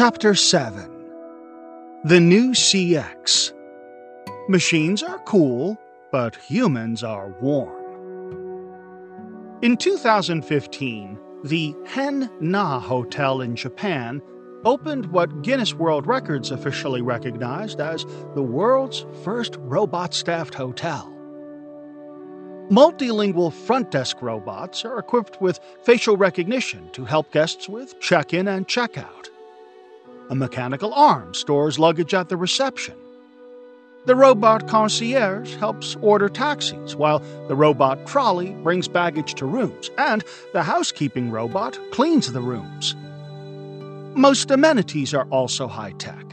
Chapter 7 The New CX Machines are cool, but humans are warm. In 2015, the Henn na Hotel in Japan opened what Guinness World Records officially recognized as the world's first robot staffed hotel. Multilingual front desk robots are equipped with facial recognition to help guests with check in and check out. A mechanical arm stores luggage at the reception. The robot concierge helps order taxis, while the robot trolley brings baggage to rooms, and the housekeeping robot cleans the rooms. Most amenities are also high tech.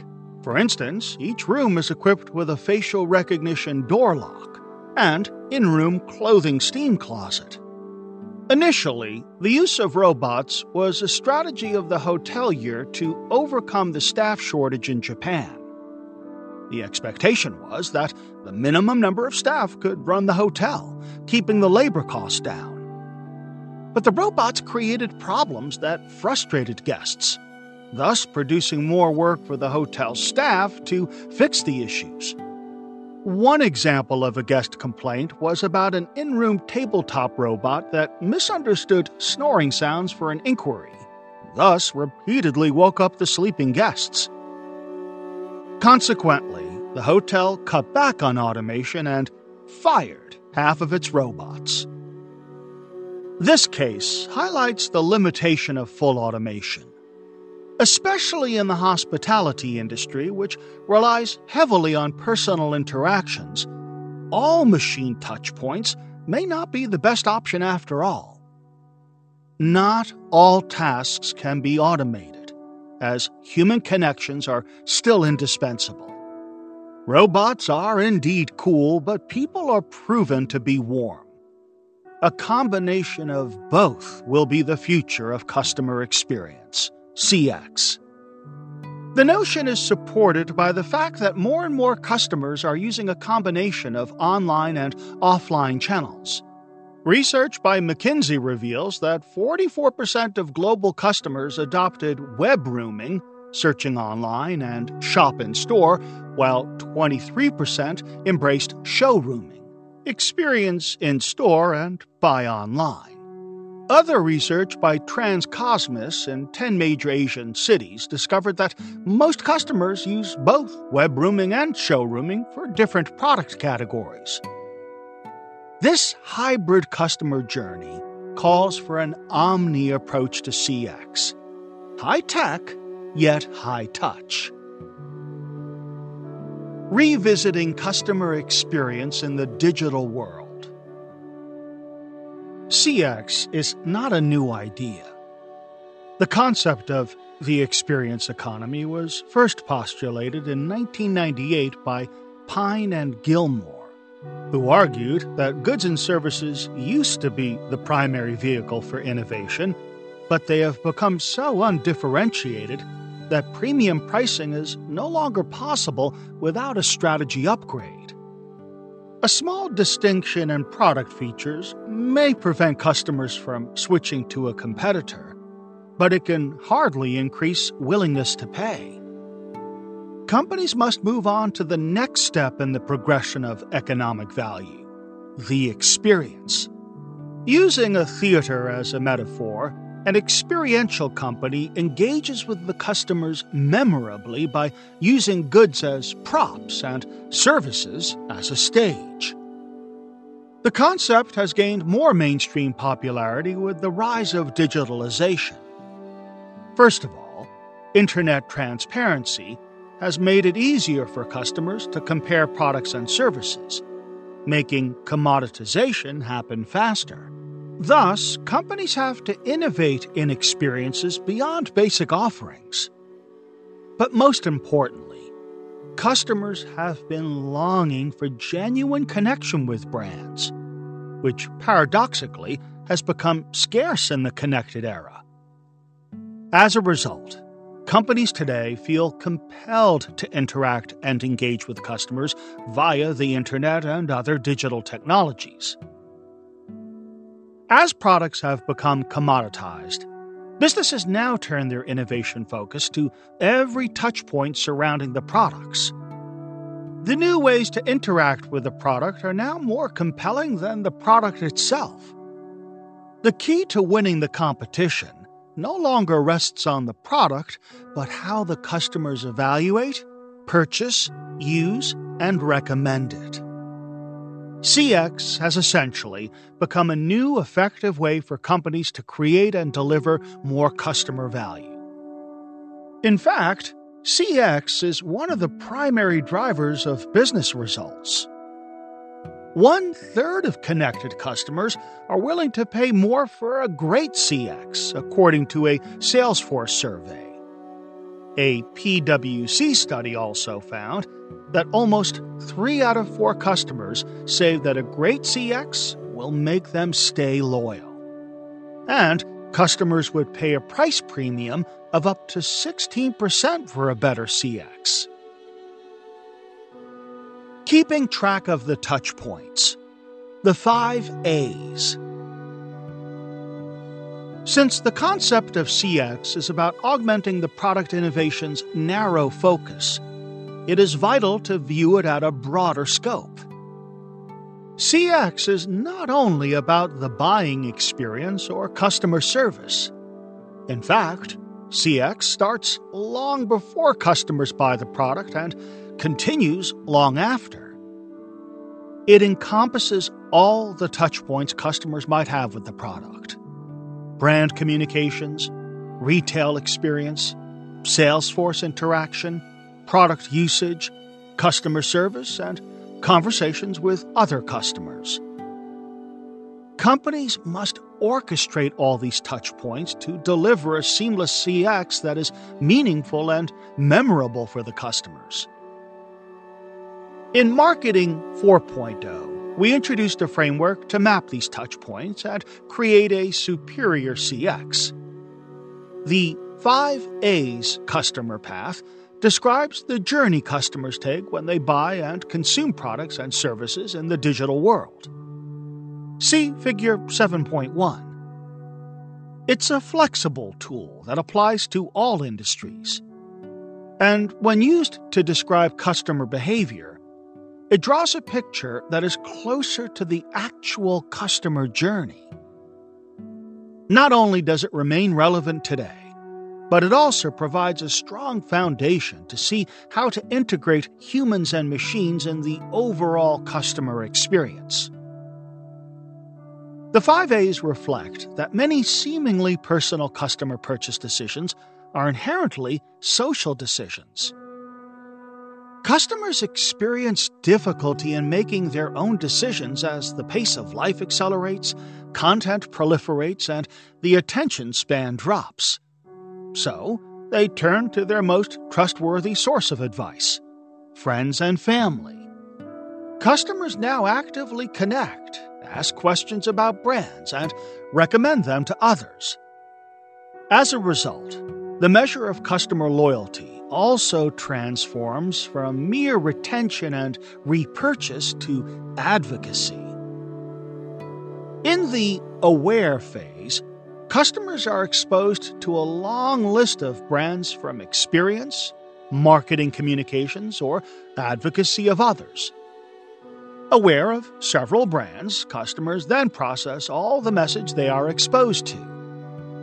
For instance, each room is equipped with a facial recognition door lock and in room clothing steam closet. Initially, the use of robots was a strategy of the hotelier to overcome the staff shortage in Japan. The expectation was that the minimum number of staff could run the hotel, keeping the labor costs down. But the robots created problems that frustrated guests, thus producing more work for the hotel staff to fix the issues. One example of a guest complaint was about an in room tabletop robot that misunderstood snoring sounds for an inquiry, thus, repeatedly woke up the sleeping guests. Consequently, the hotel cut back on automation and fired half of its robots. This case highlights the limitation of full automation especially in the hospitality industry, which relies heavily on personal interactions, all machine touchpoints may not be the best option after all. Not all tasks can be automated, as human connections are still indispensable. Robots are indeed cool, but people are proven to be warm. A combination of both will be the future of customer experience. CX. The notion is supported by the fact that more and more customers are using a combination of online and offline channels. Research by McKinsey reveals that 44% of global customers adopted web rooming, searching online, and shop in store, while 23% embraced showrooming, experience in store and buy online. Other research by Transcosmos in 10 major Asian cities discovered that most customers use both web rooming and showrooming for different product categories. This hybrid customer journey calls for an omni approach to CX high tech, yet high touch. Revisiting customer experience in the digital world. CX is not a new idea. The concept of the experience economy was first postulated in 1998 by Pine and Gilmore, who argued that goods and services used to be the primary vehicle for innovation, but they have become so undifferentiated that premium pricing is no longer possible without a strategy upgrade. A small distinction in product features may prevent customers from switching to a competitor, but it can hardly increase willingness to pay. Companies must move on to the next step in the progression of economic value the experience. Using a theater as a metaphor, an experiential company engages with the customers memorably by using goods as props and services as a stage. The concept has gained more mainstream popularity with the rise of digitalization. First of all, internet transparency has made it easier for customers to compare products and services, making commoditization happen faster. Thus, companies have to innovate in experiences beyond basic offerings. But most importantly, customers have been longing for genuine connection with brands, which paradoxically has become scarce in the connected era. As a result, companies today feel compelled to interact and engage with customers via the internet and other digital technologies. As products have become commoditized, Businesses now turn their innovation focus to every touchpoint surrounding the products. The new ways to interact with the product are now more compelling than the product itself. The key to winning the competition no longer rests on the product, but how the customers evaluate, purchase, use, and recommend it. CX has essentially become a new effective way for companies to create and deliver more customer value. In fact, CX is one of the primary drivers of business results. One third of connected customers are willing to pay more for a great CX, according to a Salesforce survey. A PwC study also found that almost three out of four customers say that a great CX will make them stay loyal. And customers would pay a price premium of up to 16% for a better CX. Keeping track of the touch points. The five A's. Since the concept of CX is about augmenting the product innovation's narrow focus, it is vital to view it at a broader scope. CX is not only about the buying experience or customer service. In fact, CX starts long before customers buy the product and continues long after. It encompasses all the touchpoints customers might have with the product brand communications, retail experience, Salesforce interaction, product usage, customer service, and conversations with other customers. Companies must orchestrate all these touchpoints to deliver a seamless CX that is meaningful and memorable for the customers. In Marketing 4.0, we introduced a framework to map these touchpoints and create a superior CX. The 5 A's customer path describes the journey customers take when they buy and consume products and services in the digital world. See Figure 7.1. It's a flexible tool that applies to all industries. And when used to describe customer behavior, it draws a picture that is closer to the actual customer journey. Not only does it remain relevant today, but it also provides a strong foundation to see how to integrate humans and machines in the overall customer experience. The 5A's reflect that many seemingly personal customer purchase decisions are inherently social decisions. Customers experience difficulty in making their own decisions as the pace of life accelerates, content proliferates, and the attention span drops. So, they turn to their most trustworthy source of advice friends and family. Customers now actively connect, ask questions about brands, and recommend them to others. As a result, the measure of customer loyalty also transforms from mere retention and repurchase to advocacy. In the aware phase, customers are exposed to a long list of brands from experience, marketing communications, or advocacy of others. Aware of several brands, customers then process all the message they are exposed to,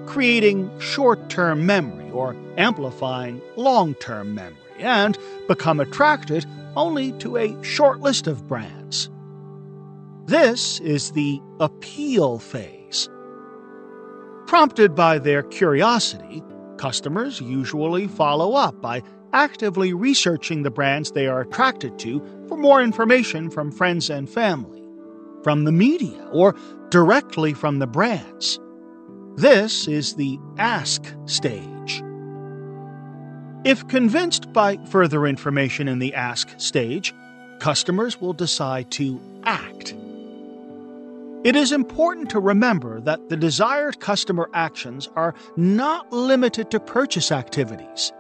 creating short term memory or amplifying long term memory, and become attracted only to a short list of brands. This is the appeal phase Prompted by their curiosity, customers usually follow up by actively researching the brands they are attracted to for more information from friends and family, from the media, or directly from the brands. This is the ask stage. If convinced by further information in the ask stage, customers will decide to act. It is important to remember that the desired customer actions are not limited to purchase activities.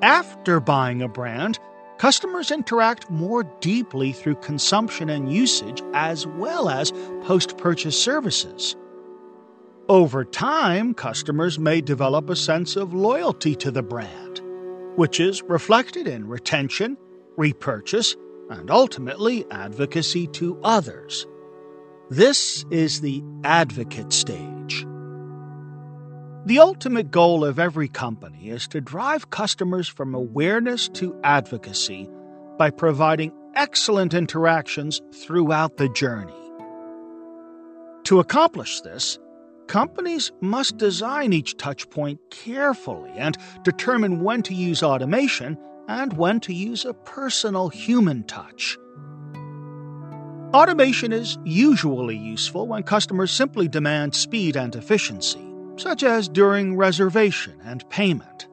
After buying a brand, customers interact more deeply through consumption and usage as well as post purchase services. Over time, customers may develop a sense of loyalty to the brand, which is reflected in retention, repurchase, and ultimately advocacy to others. This is the advocate stage. The ultimate goal of every company is to drive customers from awareness to advocacy by providing excellent interactions throughout the journey. To accomplish this, companies must design each touchpoint carefully and determine when to use automation and when to use a personal human touch. Automation is usually useful when customers simply demand speed and efficiency, such as during reservation and payment.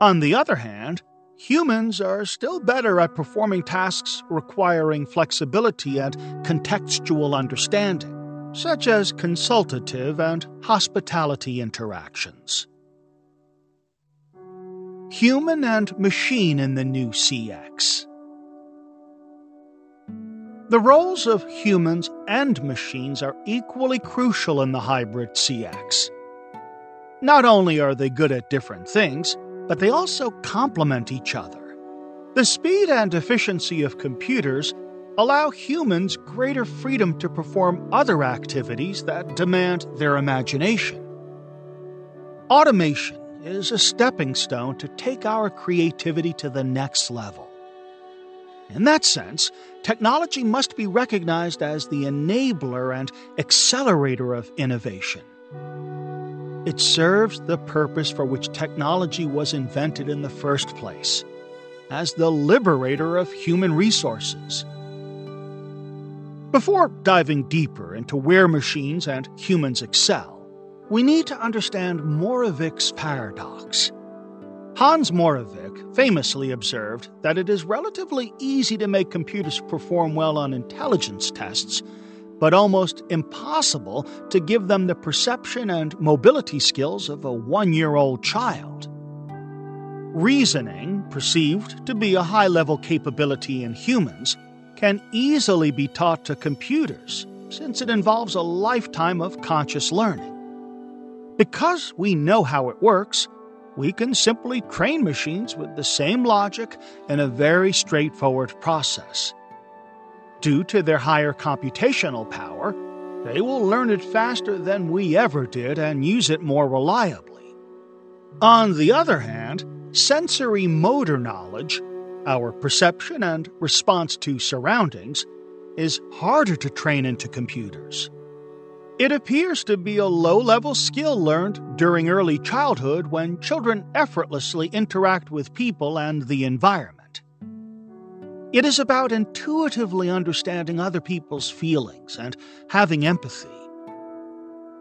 On the other hand, humans are still better at performing tasks requiring flexibility and contextual understanding such as consultative and hospitality interactions. Human and machine in the new CX. The roles of humans and machines are equally crucial in the hybrid CX. Not only are they good at different things, but they also complement each other. The speed and efficiency of computers allow humans greater freedom to perform other activities that demand their imagination. Automation is a stepping stone to take our creativity to the next level. In that sense, technology must be recognized as the enabler and accelerator of innovation. It serves the purpose for which technology was invented in the first place as the liberator of human resources before diving deeper into where machines and humans excel, we need to understand Moravec's paradox. Hans Moravec famously observed that it is relatively easy to make computers perform well on intelligence tests, but almost impossible to give them the perception and mobility skills of a one year old child. Reasoning, perceived to be a high level capability in humans, can easily be taught to computers since it involves a lifetime of conscious learning. Because we know how it works, we can simply train machines with the same logic in a very straightforward process. Due to their higher computational power, they will learn it faster than we ever did and use it more reliably. On the other hand, sensory motor knowledge our perception and response to surroundings, is harder to train into computers. It appears to be a low level skill learned during early childhood when children effortlessly interact with people and the environment. It is about intuitively understanding other people's feelings and having empathy.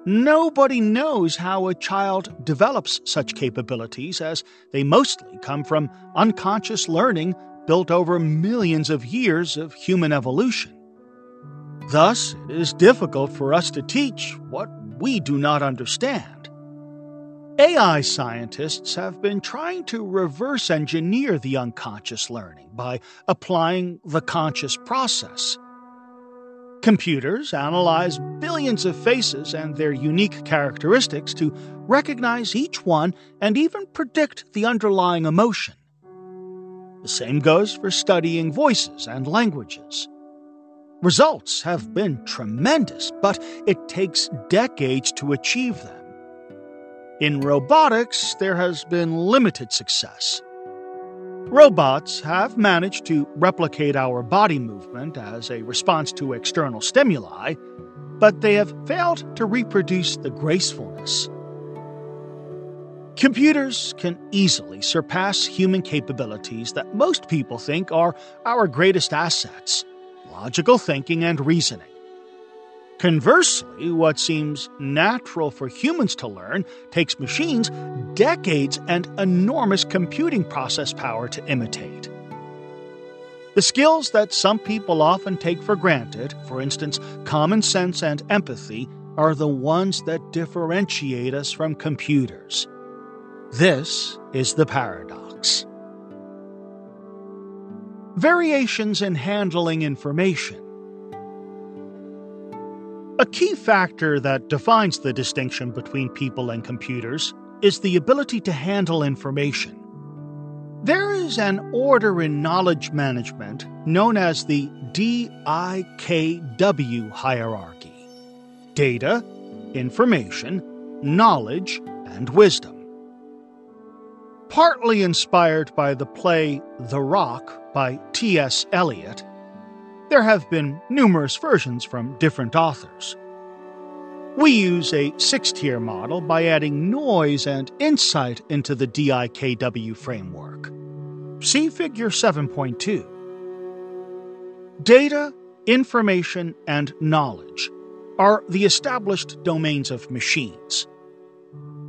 Nobody knows how a child develops such capabilities, as they mostly come from unconscious learning built over millions of years of human evolution. Thus, it is difficult for us to teach what we do not understand. AI scientists have been trying to reverse engineer the unconscious learning by applying the conscious process. Computers analyze billions of faces and their unique characteristics to recognize each one and even predict the underlying emotion. The same goes for studying voices and languages. Results have been tremendous, but it takes decades to achieve them. In robotics, there has been limited success. Robots have managed to replicate our body movement as a response to external stimuli, but they have failed to reproduce the gracefulness. Computers can easily surpass human capabilities that most people think are our greatest assets logical thinking and reasoning. Conversely, what seems natural for humans to learn takes machines decades and enormous computing process power to imitate. The skills that some people often take for granted, for instance, common sense and empathy, are the ones that differentiate us from computers. This is the paradox. Variations in handling information A key factor that defines the distinction between people and computers is the ability to handle information. There is an order in knowledge management known as the DIKW hierarchy data, information, knowledge, and wisdom. Partly inspired by the play The Rock by T.S. Eliot, there have been numerous versions from different authors. We use a six tier model by adding noise and insight into the DIKW framework. See Figure 7.2. Data, information, and knowledge are the established domains of machines.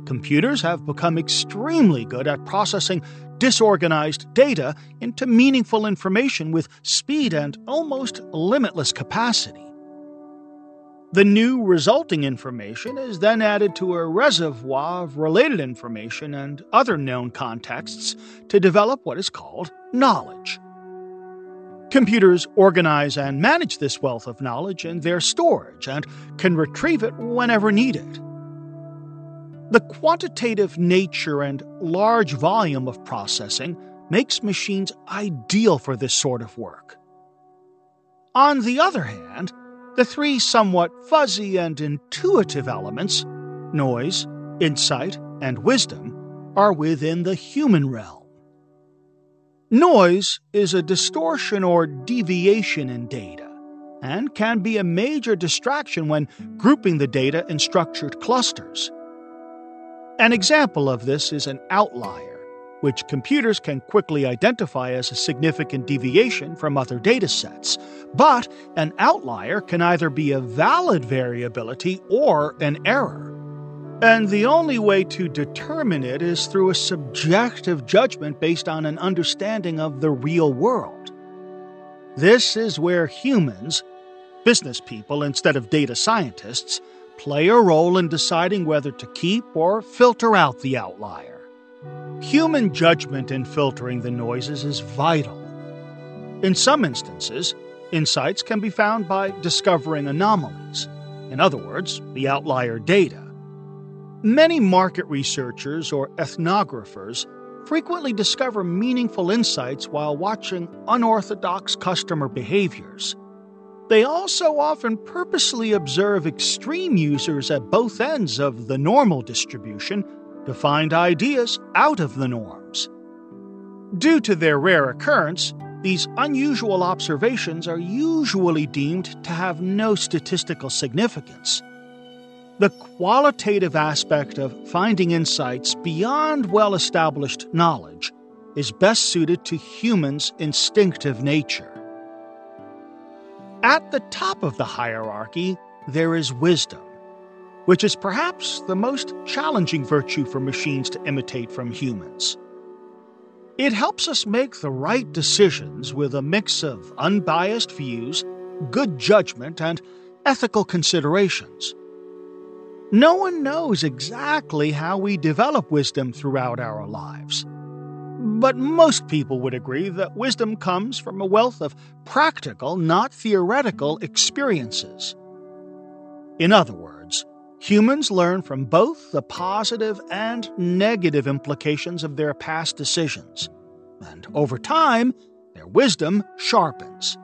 Computers have become extremely good at processing disorganized data into meaningful information with speed and almost limitless capacity. The new resulting information is then added to a reservoir of related information and other known contexts to develop what is called knowledge. Computers organize and manage this wealth of knowledge in their storage and can retrieve it whenever needed. The quantitative nature and large volume of processing makes machines ideal for this sort of work. On the other hand, the three somewhat fuzzy and intuitive elements noise, insight, and wisdom are within the human realm. Noise is a distortion or deviation in data and can be a major distraction when grouping the data in structured clusters. An example of this is an outlier, which computers can quickly identify as a significant deviation from other data sets. But an outlier can either be a valid variability or an error. And the only way to determine it is through a subjective judgment based on an understanding of the real world. This is where humans, business people instead of data scientists, play a role in deciding whether to keep or filter out the outlier. Human judgment in filtering the noises is vital. In some instances, insights can be found by discovering anomalies, in other words, the outlier data. Many market researchers or ethnographers frequently discover meaningful insights while watching unorthodox customer behaviors. They also often purposely observe extreme users at both ends of the normal distribution to find ideas out of the norms. Due to their rare occurrence, these unusual observations are usually deemed to have no statistical significance. The qualitative aspect of finding insights beyond well established knowledge is best suited to humans' instinctive nature. At the top of the hierarchy, there is wisdom, which is perhaps the most challenging virtue for machines to imitate from humans. It helps us make the right decisions with a mix of unbiased views, good judgment, and ethical considerations. No one knows exactly how we develop wisdom throughout our lives. But most people would agree that wisdom comes from a wealth of practical, not theoretical, experiences. In other words, humans learn from both the positive and negative implications of their past decisions, and over time, their wisdom sharpens.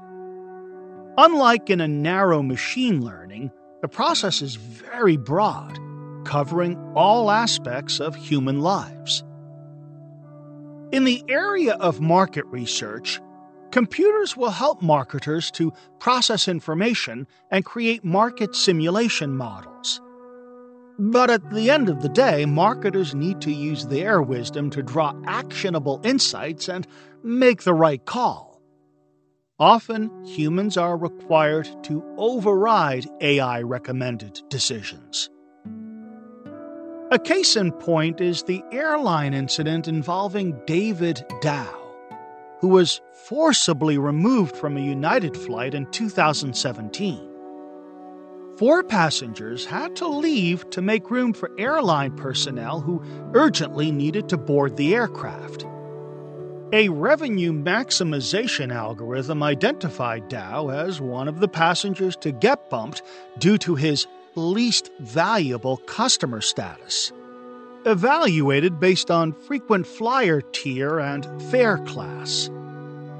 Unlike in a narrow machine learning, the process is very broad, covering all aspects of human lives. In the area of market research, computers will help marketers to process information and create market simulation models. But at the end of the day, marketers need to use their wisdom to draw actionable insights and make the right call. Often, humans are required to override AI recommended decisions. A case in point is the airline incident involving David Dao, who was forcibly removed from a United flight in 2017. Four passengers had to leave to make room for airline personnel who urgently needed to board the aircraft. A revenue maximization algorithm identified Dow as one of the passengers to get bumped due to his least valuable customer status. Evaluated based on frequent flyer tier and fare class.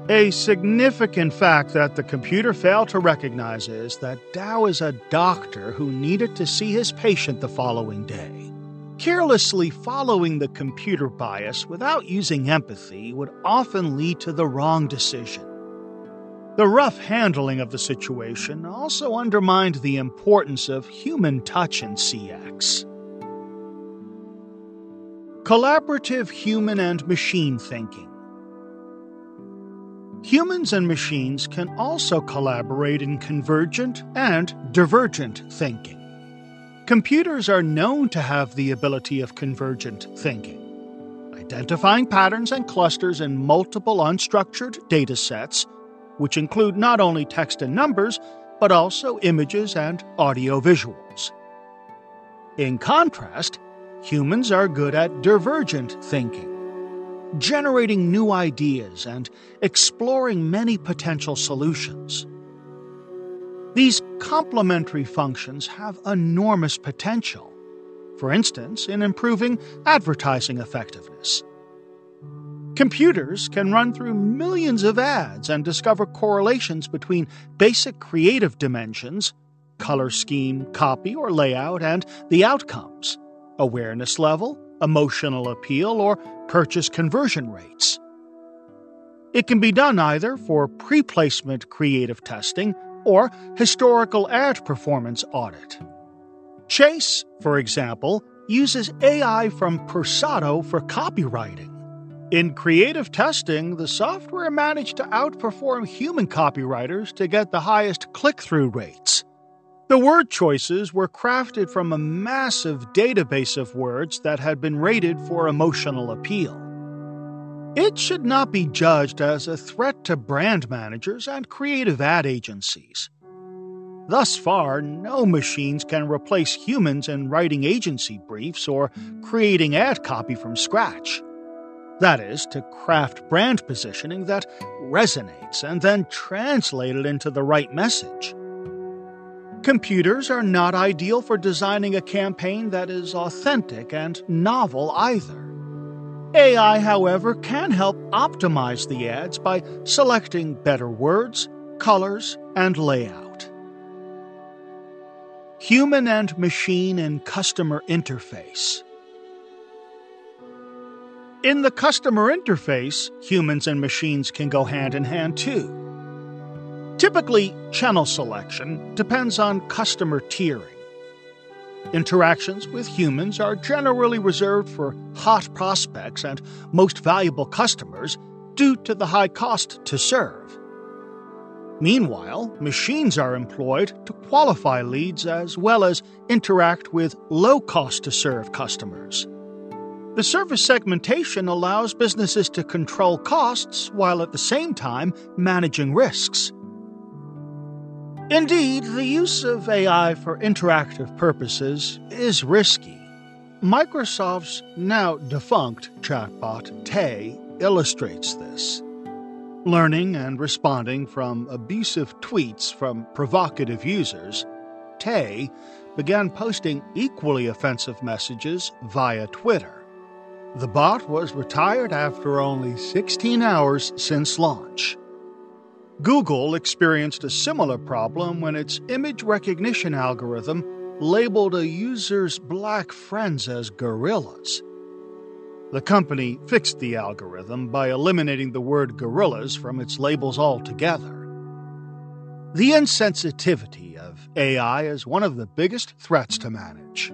A significant fact that the computer failed to recognize is that Dao is a doctor who needed to see his patient the following day. Carelessly following the computer bias without using empathy would often lead to the wrong decision. The rough handling of the situation also undermined the importance of human touch in CX. Collaborative human and machine thinking. Humans and machines can also collaborate in convergent and divergent thinking. Computers are known to have the ability of convergent thinking, identifying patterns and clusters in multiple unstructured data sets, which include not only text and numbers, but also images and audio visuals. In contrast, humans are good at divergent thinking generating new ideas and exploring many potential solutions. These complementary functions have enormous potential, for instance, in improving advertising effectiveness. Computers can run through millions of ads and discover correlations between basic creative dimensions color scheme, copy, or layout and the outcomes awareness level, emotional appeal, or purchase conversion rates. It can be done either for pre placement creative testing or historical ad performance audit. Chase, for example, uses AI from Persado for copywriting. In creative testing, the software managed to outperform human copywriters to get the highest click through rates. The word choices were crafted from a massive database of words that had been rated for emotional appeal. It should not be judged as a threat to brand managers and creative ad agencies. Thus far, no machines can replace humans in writing agency briefs or creating ad copy from scratch. That is, to craft brand positioning that resonates and then translate it into the right message. Computers are not ideal for designing a campaign that is authentic and novel either. AI, however, can help optimize the ads by selecting better words, colors, and layout. Human and machine and customer interface. In the customer interface, humans and machines can go hand in hand too. Typically, channel selection depends on customer tiering. Interactions with humans are generally reserved for hot prospects and most valuable customers due to the high cost to serve. Meanwhile, machines are employed to qualify leads as well as interact with low cost to serve customers. The service segmentation allows businesses to control costs while at the same time managing risks. Indeed, the use of AI for interactive purposes is risky. Microsoft's now defunct chatbot, Tay, illustrates this. Learning and responding from abusive tweets from provocative users, Tay began posting equally offensive messages via Twitter. The bot was retired after only 16 hours since launch. Google experienced a similar problem when its image recognition algorithm labeled a user's black friends as gorillas. The company fixed the algorithm by eliminating the word gorillas from its labels altogether. The insensitivity of AI is one of the biggest threats to manage.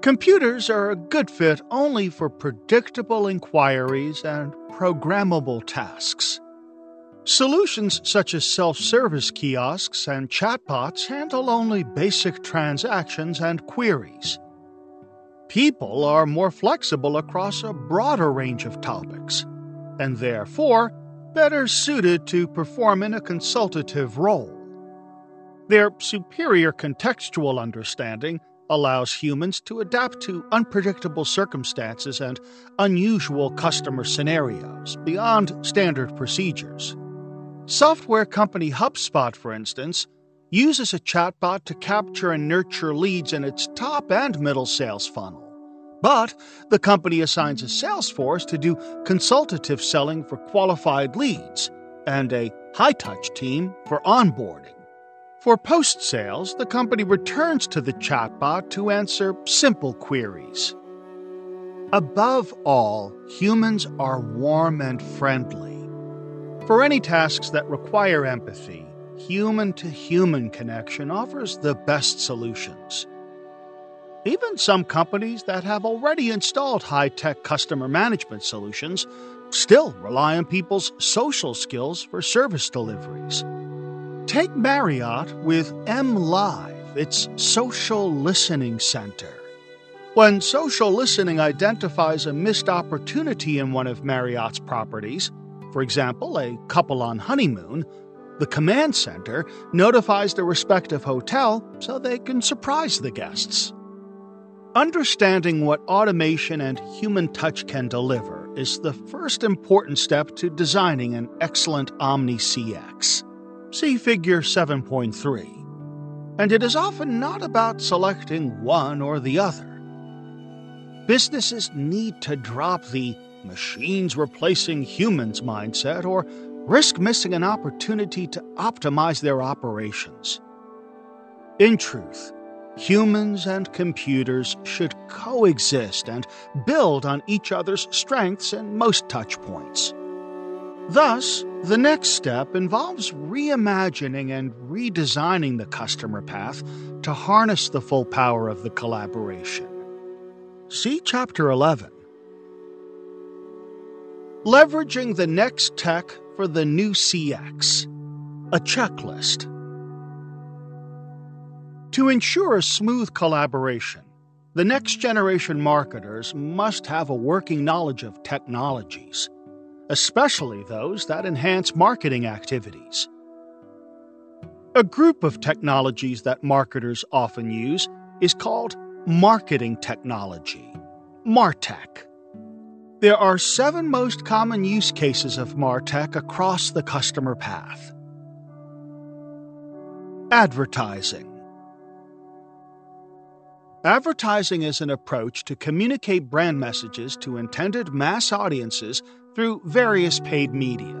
Computers are a good fit only for predictable inquiries and programmable tasks. Solutions such as self service kiosks and chatbots handle only basic transactions and queries. People are more flexible across a broader range of topics, and therefore better suited to perform in a consultative role. Their superior contextual understanding allows humans to adapt to unpredictable circumstances and unusual customer scenarios beyond standard procedures. Software company HubSpot, for instance, uses a chatbot to capture and nurture leads in its top and middle sales funnel. But the company assigns a sales force to do consultative selling for qualified leads and a high touch team for onboarding. For post sales, the company returns to the chatbot to answer simple queries. Above all, humans are warm and friendly. For any tasks that require empathy, human to human connection offers the best solutions. Even some companies that have already installed high tech customer management solutions still rely on people's social skills for service deliveries. Take Marriott with M Live, its social listening center. When social listening identifies a missed opportunity in one of Marriott's properties, for example, a couple on honeymoon, the command center notifies the respective hotel so they can surprise the guests. Understanding what automation and human touch can deliver is the first important step to designing an excellent Omni CX. See Figure 7.3. And it is often not about selecting one or the other. Businesses need to drop the machines replacing humans mindset or risk missing an opportunity to optimize their operations. In truth, humans and computers should coexist and build on each other's strengths and most touch points. Thus, the next step involves reimagining and redesigning the customer path to harness the full power of the collaboration. See Chapter 11. Leveraging the next tech for the new CX a checklist. To ensure a smooth collaboration, the next generation marketers must have a working knowledge of technologies, especially those that enhance marketing activities. A group of technologies that marketers often use is called marketing technology, MarTech. There are seven most common use cases of MarTech across the customer path. Advertising Advertising is an approach to communicate brand messages to intended mass audiences through various paid media.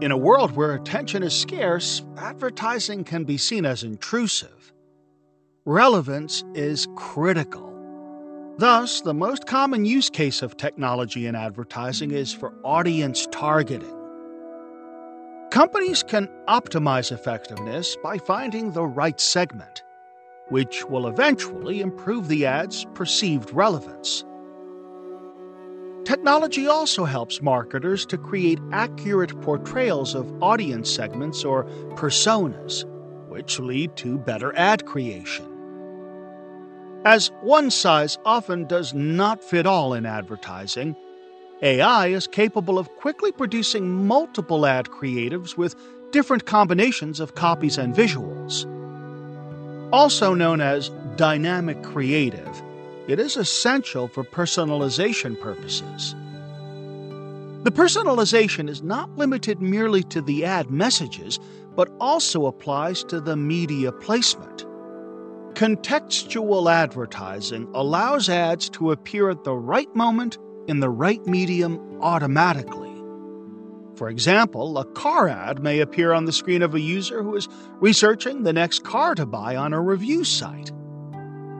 In a world where attention is scarce, advertising can be seen as intrusive. Relevance is critical. Thus, the most common use case of technology in advertising is for audience targeting. Companies can optimize effectiveness by finding the right segment, which will eventually improve the ad's perceived relevance. Technology also helps marketers to create accurate portrayals of audience segments or personas, which lead to better ad creation. As one size often does not fit all in advertising, AI is capable of quickly producing multiple ad creatives with different combinations of copies and visuals. Also known as dynamic creative, it is essential for personalization purposes. The personalization is not limited merely to the ad messages, but also applies to the media placement. Contextual advertising allows ads to appear at the right moment in the right medium automatically. For example, a car ad may appear on the screen of a user who is researching the next car to buy on a review site.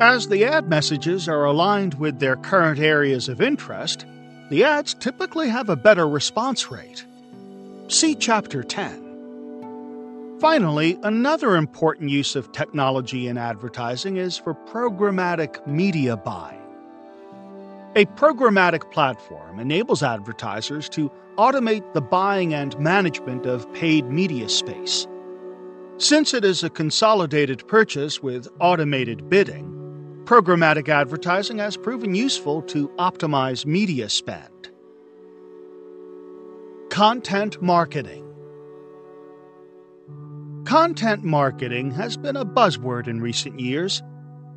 As the ad messages are aligned with their current areas of interest, the ads typically have a better response rate. See Chapter 10. Finally, another important use of technology in advertising is for programmatic media buying. A programmatic platform enables advertisers to automate the buying and management of paid media space. Since it is a consolidated purchase with automated bidding, programmatic advertising has proven useful to optimize media spend. Content marketing Content marketing has been a buzzword in recent years.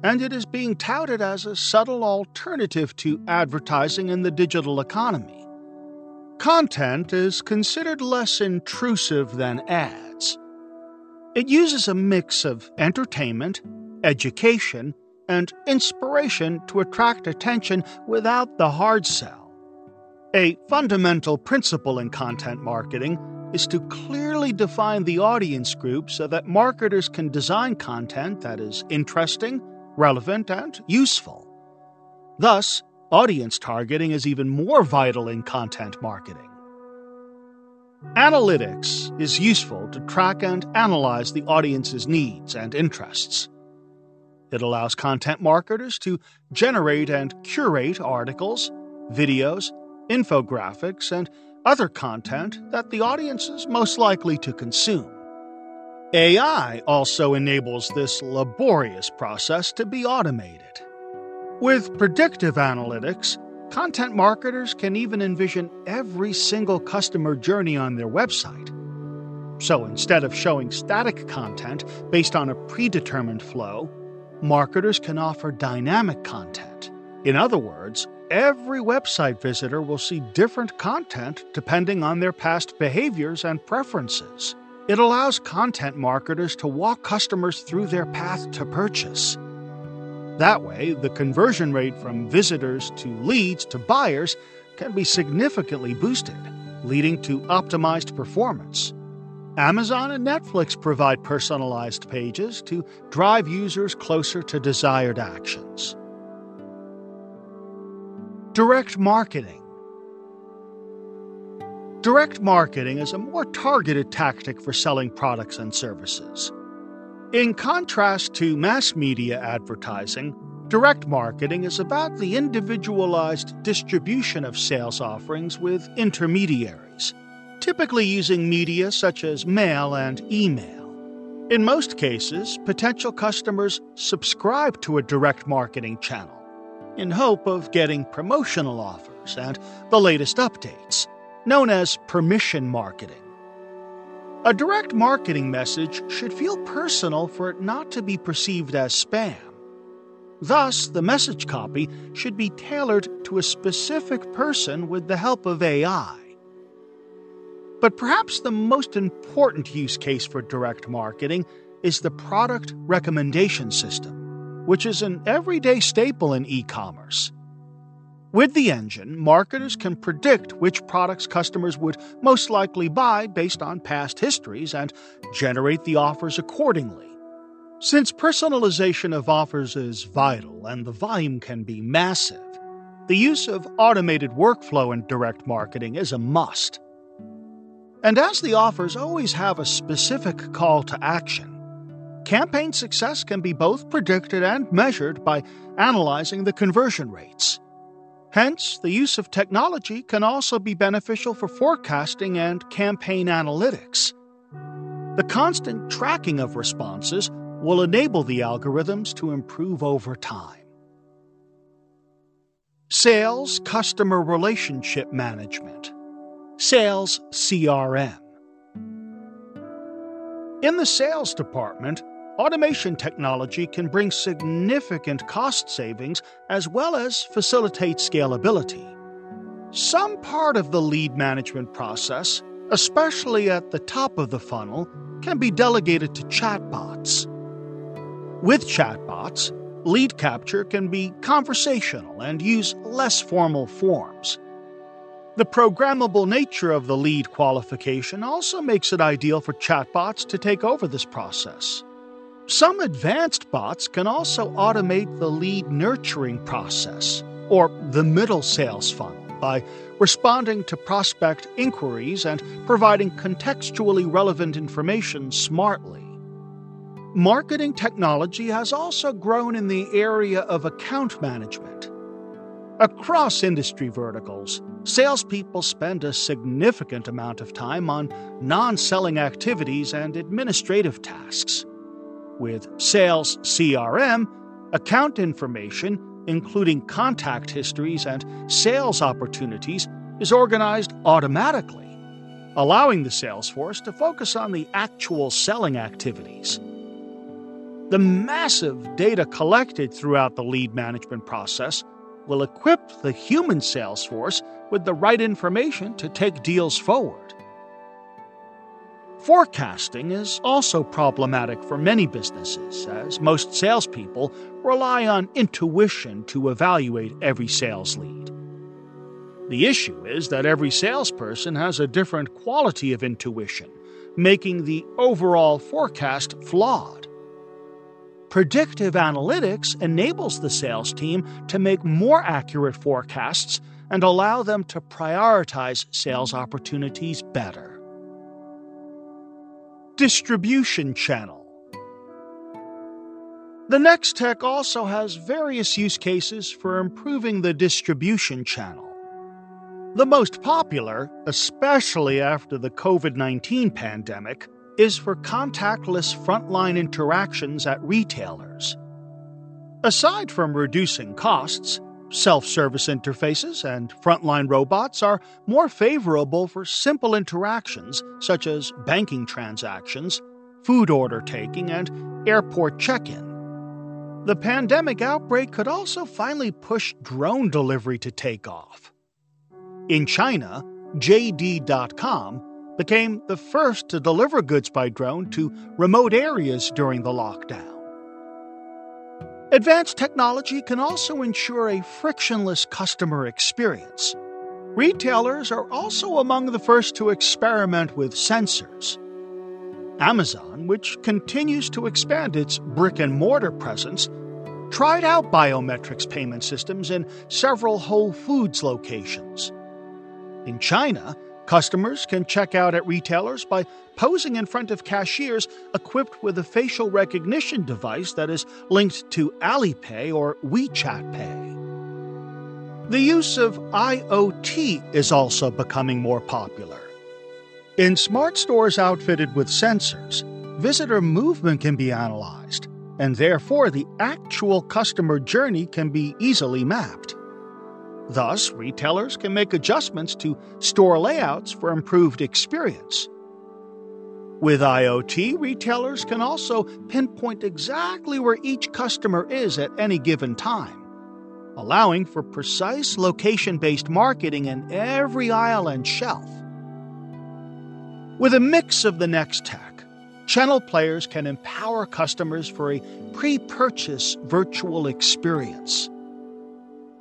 and it is being touted as a subtle alternative to advertising in the digital economy. Content is considered less intrusive than ads. It uses a mix of entertainment, education, and inspiration to attract attention without the hard sell. A fundamental principle in content marketing is to clearly define the audience group so that marketers can design content that is interesting, relevant, and useful. Thus, audience targeting is even more vital in content marketing. Analytics is useful to track and analyze the audience's needs and interests. It allows content marketers to generate and curate articles, videos, infographics, and other content that the audience is most likely to consume. AI also enables this laborious process to be automated. With predictive analytics, content marketers can even envision every single customer journey on their website. So instead of showing static content based on a predetermined flow, marketers can offer dynamic content. In other words, every website visitor will see different content depending on their past behaviors and preferences. It allows content marketers to walk customers through their path to purchase. That way, the conversion rate from visitors to leads to buyers can be significantly boosted, leading to optimized performance. Amazon and Netflix provide personalized pages to drive users closer to desired actions. Direct marketing. Direct marketing is a more targeted tactic for selling products and services. In contrast to mass media advertising, direct marketing is about the individualized distribution of sales offerings with intermediaries typically using media such as mail and email. In most cases, potential customers subscribe to a direct marketing channel in hope of getting promotional offers and the latest updates, known as permission marketing. A direct marketing message should feel personal for it not to be perceived as spam. Thus, the message copy should be tailored to a specific person with the help of AI. But perhaps the most important use case for direct marketing is the product recommendation system, which is an everyday staple in e commerce. With the engine, marketers can predict which products customers would most likely buy based on past histories and generate the offers accordingly. Since personalization of offers is vital and the volume can be massive, the use of automated workflow in direct marketing is a must. And as the offers always have a specific call to action, campaign success can be both predicted and measured by analyzing the conversion rates. Hence, the use of technology can also be beneficial for forecasting and campaign analytics. The constant tracking of responses will enable the algorithms to improve over time. Sales Customer Relationship Management Sales CRM. In the sales department, automation technology can bring significant cost savings as well as facilitate scalability. Some part of the lead management process, especially at the top of the funnel, can be delegated to chatbots. With chatbots, lead capture can be conversational and use less formal forms. The programmable nature of the lead qualification also makes it ideal for chatbots to take over this process. Some advanced bots can also automate the lead nurturing process, or the middle sales funnel, by responding to prospect inquiries and providing contextually relevant information smartly. Marketing technology has also grown in the area of account management. Across industry verticals, salespeople spend a significant amount of time on non selling activities and administrative tasks. With Sales CRM, account information, including contact histories and sales opportunities, is organized automatically, allowing the sales force to focus on the actual selling activities. The massive data collected throughout the lead management process will equip the human sales force with the right information to take deals forward. Forecasting is also problematic for many businesses, as most salespeople rely on intuition to evaluate every sales lead. The issue is that every salesperson has a different quality of intuition, making the overall forecast flawed. Predictive analytics enables the sales team to make more accurate forecasts and allow them to prioritize sales opportunities better. Distribution Channel The Next Tech also has various use cases for improving the distribution channel. The most popular, especially after the COVID 19 pandemic, is for contactless frontline interactions at retailers. Aside from reducing costs, Self service interfaces and frontline robots are more favorable for simple interactions such as banking transactions, food order taking, and airport check in. The pandemic outbreak could also finally push drone delivery to take off. In China, JD.com became the first to deliver goods by drone to remote areas during the lockdown. Advanced technology can also ensure a frictionless customer experience. Retailers are also among the first to experiment with sensors. Amazon, which continues to expand its brick and mortar presence, tried out biometrics payment systems in several Whole Foods locations. In China, Customers can check out at retailers by posing in front of cashiers equipped with a facial recognition device that is linked to Alipay or WeChat Pay. The use of IoT is also becoming more popular. In smart stores outfitted with sensors, visitor movement can be analyzed, and therefore the actual customer journey can be easily mapped. Thus, retailers can make adjustments to store layouts for improved experience. With IoT, retailers can also pinpoint exactly where each customer is at any given time, allowing for precise location based marketing in every aisle and shelf. With a mix of the next tech, channel players can empower customers for a pre purchase virtual experience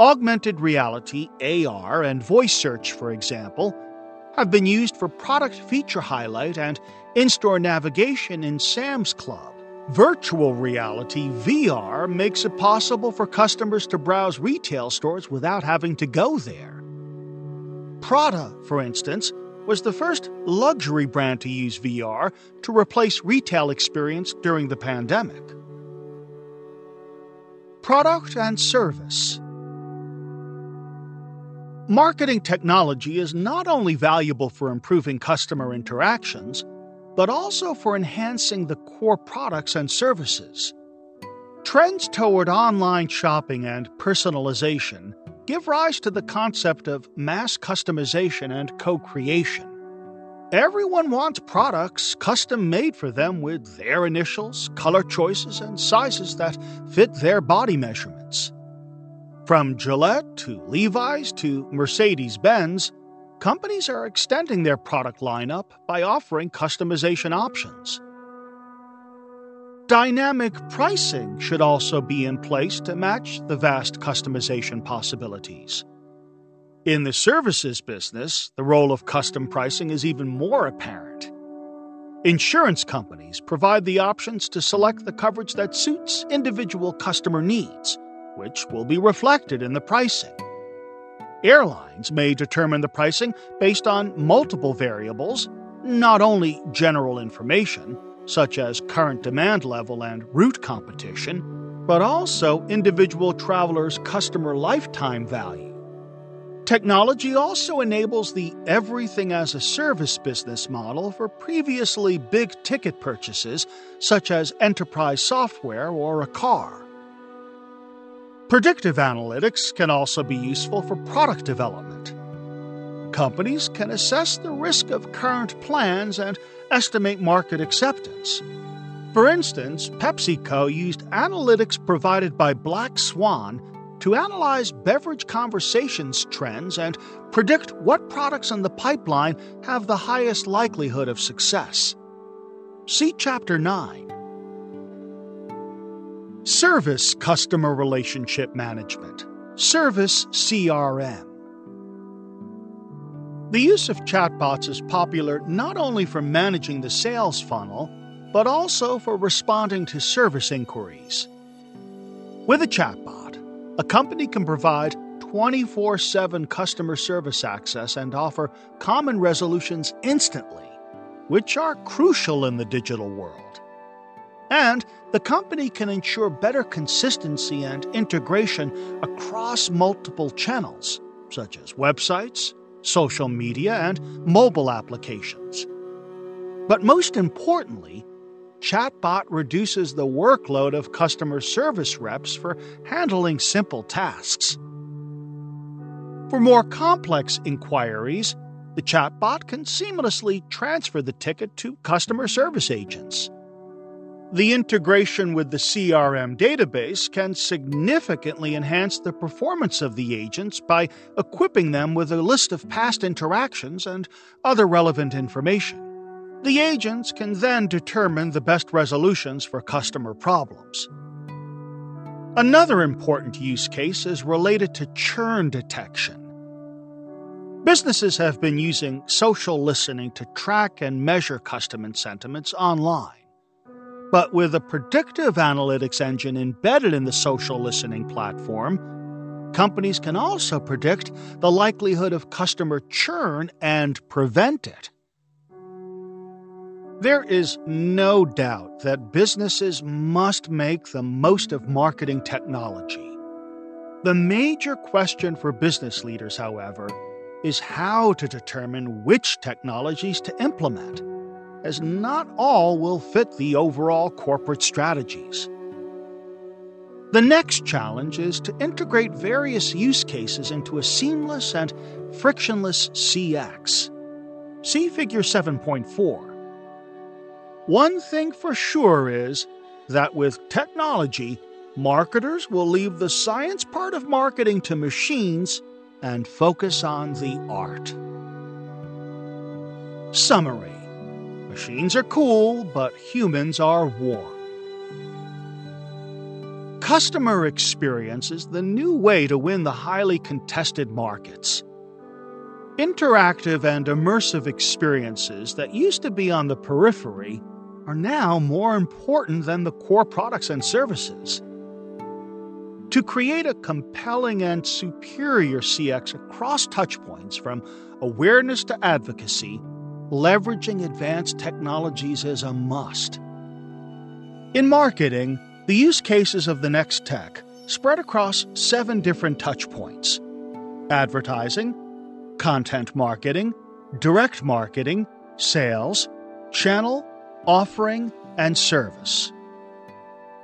Augmented reality, AR, and voice search, for example, have been used for product feature highlight and in store navigation in Sam's Club. Virtual reality, VR, makes it possible for customers to browse retail stores without having to go there. Prada, for instance, was the first luxury brand to use VR to replace retail experience during the pandemic. Product and service. Marketing technology is not only valuable for improving customer interactions, but also for enhancing the core products and services. Trends toward online shopping and personalization give rise to the concept of mass customization and co creation. Everyone wants products custom made for them with their initials, color choices, and sizes that fit their body measurements. From Gillette to Levi's to Mercedes Benz, companies are extending their product lineup by offering customization options. Dynamic pricing should also be in place to match the vast customization possibilities. In the services business, the role of custom pricing is even more apparent. Insurance companies provide the options to select the coverage that suits individual customer needs which will be reflected in the pricing. Airlines may determine the pricing based on multiple variables, not only general information, such as current demand level and route competition, but also individual travelers' customer lifetime value. Technology also enables the everything as a service business model for previously big ticket purchases, such as enterprise software or a car. Predictive analytics can also be useful for product development. Companies can assess the risk of current plans and estimate market acceptance. For instance, PepsiCo used analytics provided by Black Swan to analyze beverage conversations trends and predict what products in the pipeline have the highest likelihood of success. See Chapter 9. Service Customer Relationship Management Service CRM. The use of chatbots is popular not only for managing the sales funnel, but also for responding to service inquiries. With a chatbot, a company can provide 24 7 customer service access and offer common resolutions instantly, which are crucial in the digital world. And the company can ensure better consistency and integration across multiple channels, such as websites, social media, and mobile applications. But most importantly, Chatbot reduces the workload of customer service reps for handling simple tasks. For more complex inquiries, the chatbot can seamlessly transfer the ticket to customer service agents. The integration with the CRM database can significantly enhance the performance of the agents by equipping them with a list of past interactions and other relevant information. The agents can then determine the best resolutions for customer problems. Another important use case is related to churn detection. Businesses have been using social listening to track and measure customer sentiments online. But with a predictive analytics engine embedded in the social listening platform, companies can also predict the likelihood of customer churn and prevent it. There is no doubt that businesses must make the most of marketing technology. The major question for business leaders, however, is how to determine which technologies to implement, as not all will fit the overall corporate strategies. The next challenge is to integrate various use cases into a seamless and frictionless CX. See Figure 7.4. One thing for sure is that with technology, marketers will leave the science part of marketing to machines and focus on the art. Summary Machines are cool, but humans are warm. Customer experience is the new way to win the highly contested markets. Interactive and immersive experiences that used to be on the periphery are now more important than the core products and services. To create a compelling and superior CX across touchpoints from awareness to advocacy, leveraging advanced technologies is a must. In marketing, the use cases of the next tech spread across seven different touchpoints advertising, content marketing, direct marketing, sales, channel, offering, and service.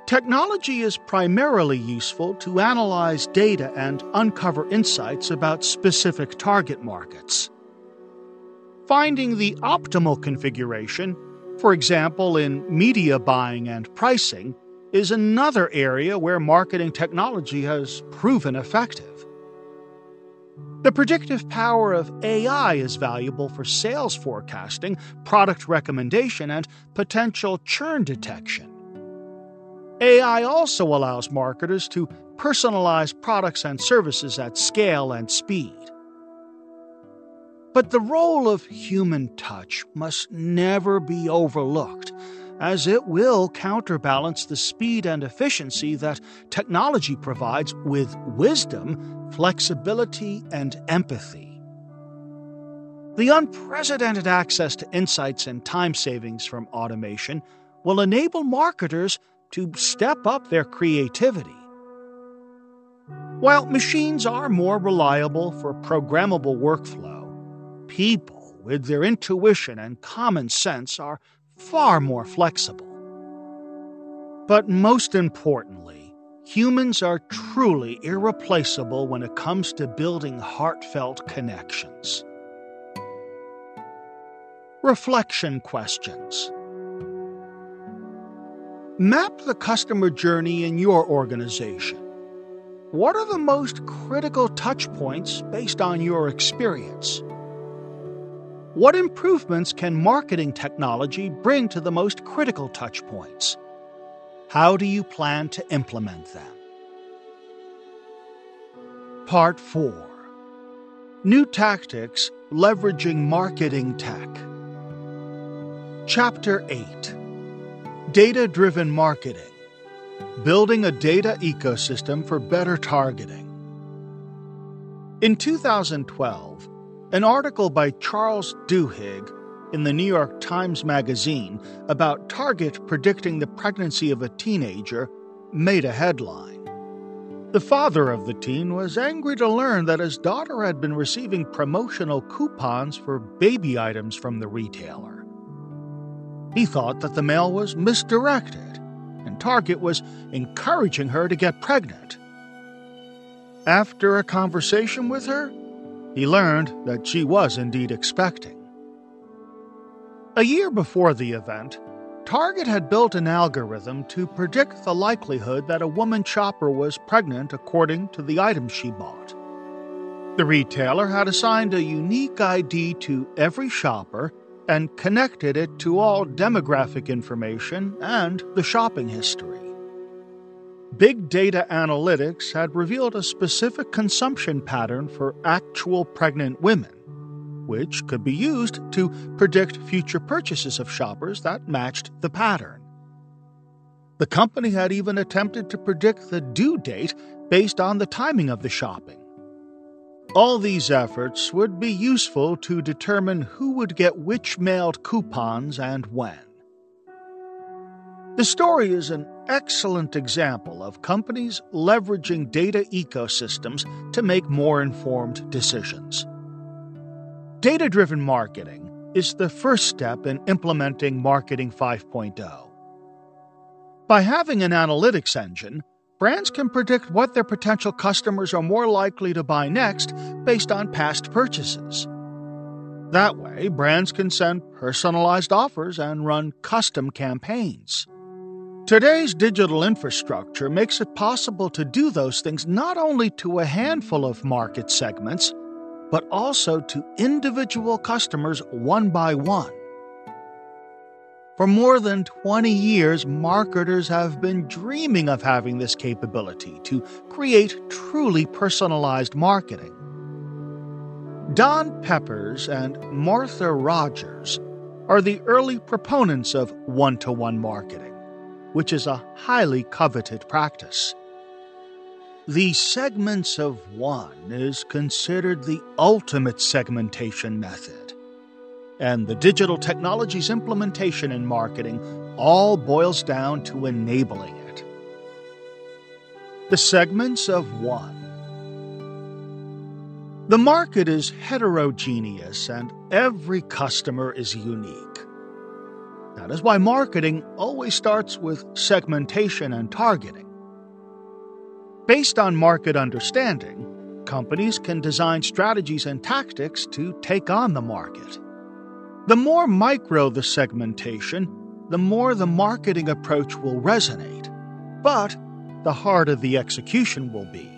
Technology is primarily useful to analyze data and uncover insights about specific target markets. Finding the optimal configuration, for example in media buying and pricing, is another area where marketing technology has proven effective. The predictive power of AI is valuable for sales forecasting, product recommendation, and potential churn detection. AI also allows marketers to personalize products and services at scale and speed. But the role of human touch must never be overlooked as it will counterbalance the speed and efficiency that technology provides with wisdom, flexibility, and empathy. The unprecedented access to insights and time savings from automation will enable marketers to step up their creativity. While machines are more reliable for programmable workflow, people, with their intuition and common sense, are far more flexible. But most importantly, humans are truly irreplaceable when it comes to building heartfelt connections. Reflection questions Map the customer journey in your organization. What are the most critical touch points based on your experience? What improvements can marketing technology bring to the most critical touch points? How do you plan to implement them? Part 4 New Tactics Leveraging Marketing Tech. Chapter 8 Data Driven Marketing Building a Data Ecosystem for Better Targeting. In 2012, an article by Charles Duhigg in the New York Times Magazine about Target predicting the pregnancy of a teenager made a headline. The father of the teen was angry to learn that his daughter had been receiving promotional coupons for baby items from the retailer. He thought that the mail was misdirected, and Target was encouraging her to get pregnant. After a conversation with her, he learned that she was indeed expecting. A year before the event, Target had built an algorithm to predict the likelihood that a woman shopper was pregnant according to the items she bought. The retailer had assigned a unique ID to every shopper and connected it to all demographic information and the shopping history. Big data analytics had revealed a specific consumption pattern for actual pregnant women, which could be used to predict future purchases of shoppers that matched the pattern. The company had even attempted to predict the due date based on the timing of the shopping all these efforts would be useful to determine who would get which mailed coupons and when. The story is an excellent example of companies leveraging data ecosystems to make more informed decisions. Data driven marketing is the first step in implementing Marketing 5.0. By having an analytics engine, brands can predict what their potential customers are more likely to buy next based on past purchases. That way, brands can send personalized offers and run custom campaigns. Today's digital infrastructure makes it possible to do those things not only to a handful of market segments, but also to individual customers one by one. For more than 20 years, marketers have been dreaming of having this capability to create truly personalized marketing. Don Peppers and Martha Rogers are the early proponents of one to one marketing, which is a highly coveted practice. The segments of one is considered the ultimate segmentation method and the digital technology's implementation in marketing all boils down to enabling it. The segments of one. The market is heterogeneous and every customer is unique. That is why marketing always starts with segmentation and targeting. Based on market understanding, companies can design strategies and tactics to take on the market. The more micro the segmentation, the more the marketing approach will resonate, but the harder the execution will be.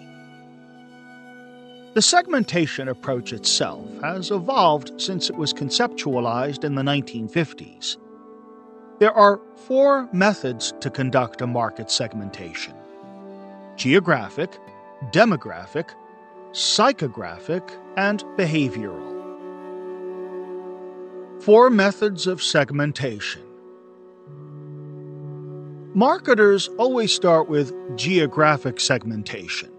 The segmentation approach itself has evolved since it was conceptualized in the 1950s. There are four methods to conduct a market segmentation geographic, demographic, psychographic, and behavioral. Four methods of segmentation. Marketers always start with geographic segmentation,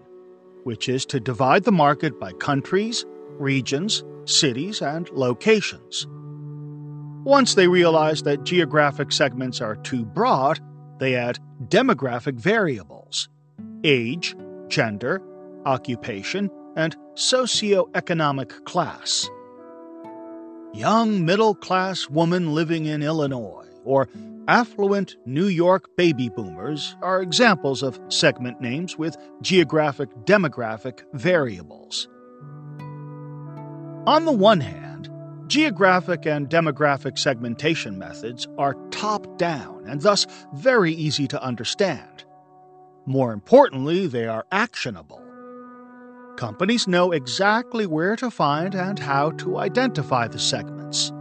which is to divide the market by countries, regions, cities, and locations. Once they realize that geographic segments are too broad, they add demographic variables age, gender, occupation, and socioeconomic class young middle class woman living in Illinois, or affluent New York baby boomers are examples of segment names with geographic demographic variables. On the one hand, Geographic and demographic segmentation methods are top down and thus very easy to understand. More importantly, they are actionable. Companies know exactly where to find and how to identify the segments.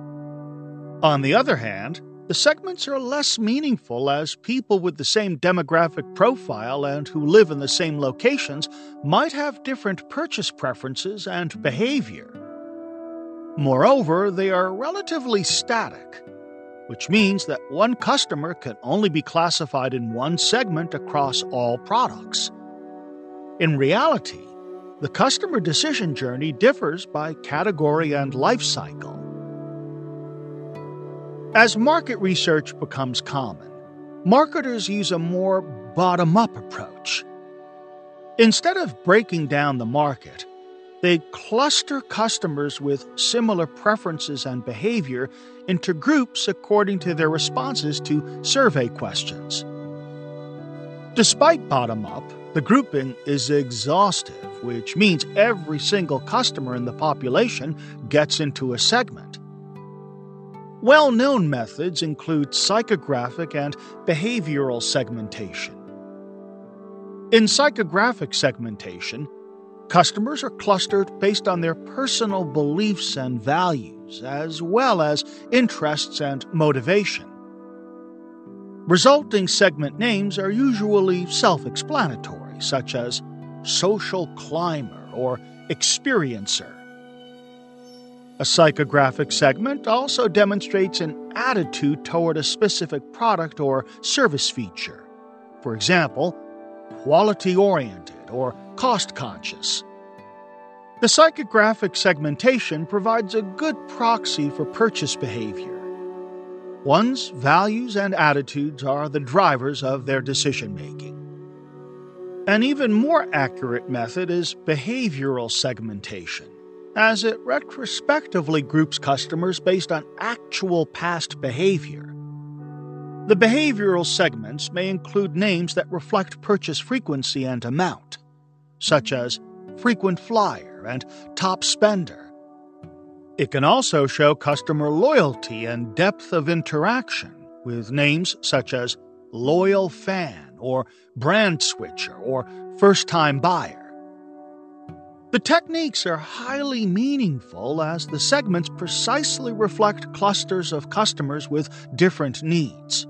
On the other hand, the segments are less meaningful as people with the same demographic profile and who live in the same locations might have different purchase preferences and behavior. Moreover, they are relatively static, which means that one customer can only be classified in one segment across all products. In reality, the customer decision journey differs by category and life cycle. As market research becomes common, marketers use a more bottom up approach. Instead of breaking down the market, they cluster customers with similar preferences and behavior into groups according to their responses to survey questions. Despite bottom up, the grouping is exhaustive, which means every single customer in the population gets into a segment. Well known methods include psychographic and behavioral segmentation. In psychographic segmentation, Customers are clustered based on their personal beliefs and values, as well as interests and motivation. Resulting segment names are usually self explanatory, such as social climber or experiencer. A psychographic segment also demonstrates an attitude toward a specific product or service feature. For example, quality oriented or cost conscious. The psychographic segmentation provides a good proxy for purchase behavior. One's values and attitudes are the drivers of their decision making. An even more accurate method is behavioral segmentation, as it retrospectively groups customers based on actual past behavior. The behavioral segments may include names that reflect purchase frequency and amount such as frequent flyer and top spender. It can also show customer loyalty and depth of interaction with names such as loyal fan or brand switcher or first time buyer. The techniques are highly meaningful as the segments precisely reflect clusters of customers with different needs.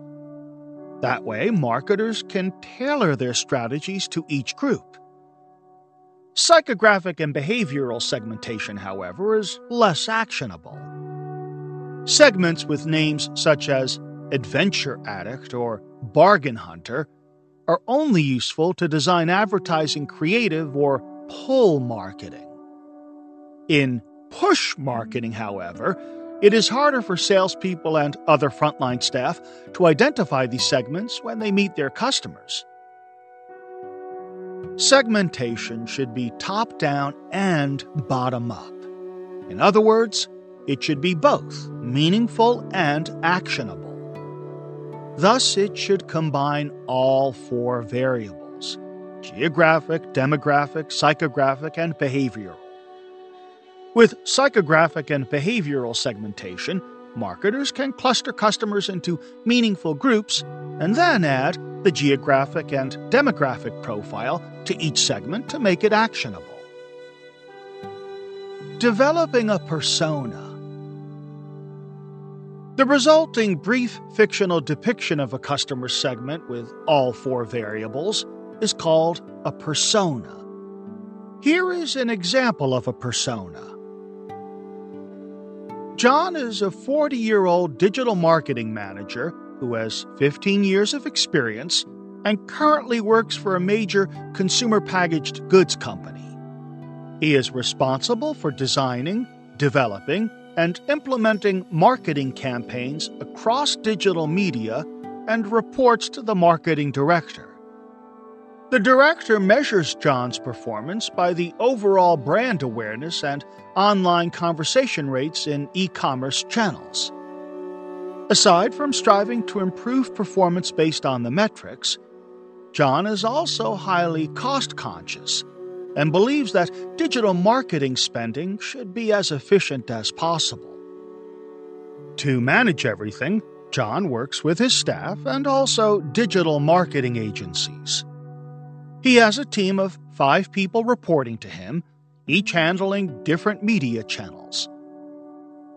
That way, marketers can tailor their strategies to each group. Psychographic and behavioral segmentation, however, is less actionable. Segments with names such as Adventure Addict or Bargain Hunter are only useful to design advertising creative or pull marketing. In push marketing, however, it is harder for salespeople and other frontline staff to identify these segments when they meet their customers. Segmentation should be top down and bottom up. In other words, it should be both meaningful and actionable. Thus, it should combine all four variables geographic, demographic, psychographic, and behavioral. With psychographic and behavioral segmentation, marketers can cluster customers into meaningful groups and then add the geographic and demographic profile to each segment to make it actionable. Developing a persona. The resulting brief fictional depiction of a customer segment with all four variables is called a persona. Here is an example of a persona. John is a 40 year old digital marketing manager who has 15 years of experience and currently works for a major consumer packaged goods company. He is responsible for designing, developing, and implementing marketing campaigns across digital media and reports to the marketing director. The director measures John's performance by the overall brand awareness and online conversation rates in e commerce channels. Aside from striving to improve performance based on the metrics, John is also highly cost conscious and believes that digital marketing spending should be as efficient as possible. To manage everything, John works with his staff and also digital marketing agencies. He has a team of five people reporting to him, each handling different media channels.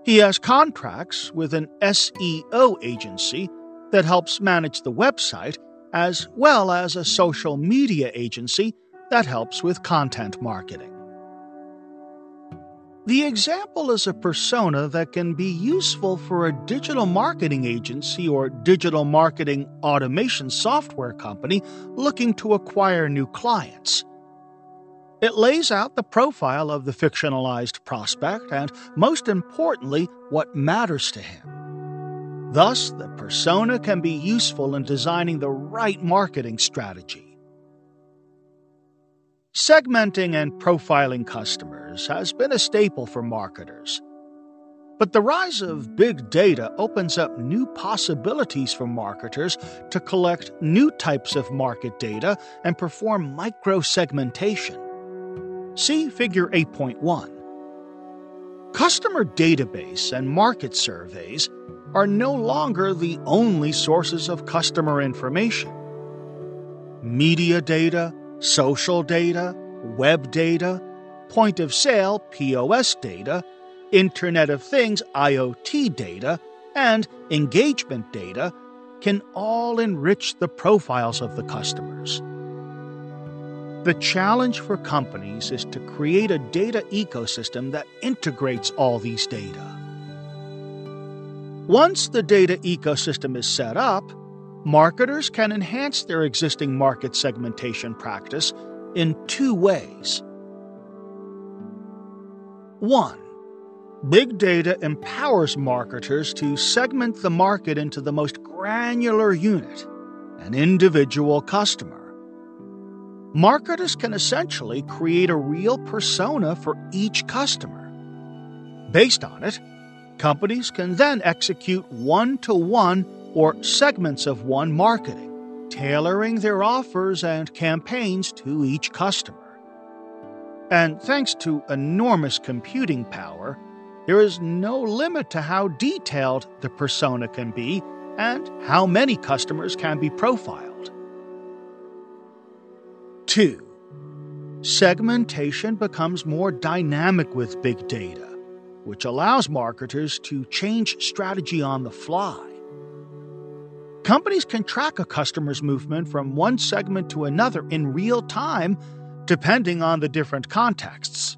He has contracts with an SEO agency that helps manage the website, as well as a social media agency that helps with content marketing. The example is a persona that can be useful for a digital marketing agency or digital marketing automation software company looking to acquire new clients. It lays out the profile of the fictionalized prospect and, most importantly, what matters to him. Thus, the persona can be useful in designing the right marketing strategy. Segmenting and profiling customers has been a staple for marketers. But the rise of big data opens up new possibilities for marketers to collect new types of market data and perform micro segmentation. See Figure 8.1. Customer database and market surveys are no longer the only sources of customer information. Media data, social data, web data, point of sale POS data, Internet of Things IoT data, and engagement data can all enrich the profiles of the customers. The challenge for companies is to create a data ecosystem that integrates all these data. Once the data ecosystem is set up, marketers can enhance their existing market segmentation practice in two ways. 1. Big data empowers marketers to segment the market into the most granular unit, an individual customer. Marketers can essentially create a real persona for each customer. Based on it, companies can then execute one to one or segments of one marketing, tailoring their offers and campaigns to each customer. And thanks to enormous computing power, there is no limit to how detailed the persona can be and how many customers can be profiled. 2. Segmentation becomes more dynamic with big data, which allows marketers to change strategy on the fly Companies can track a customer's movement from one segment to another in real time, depending on the different contexts.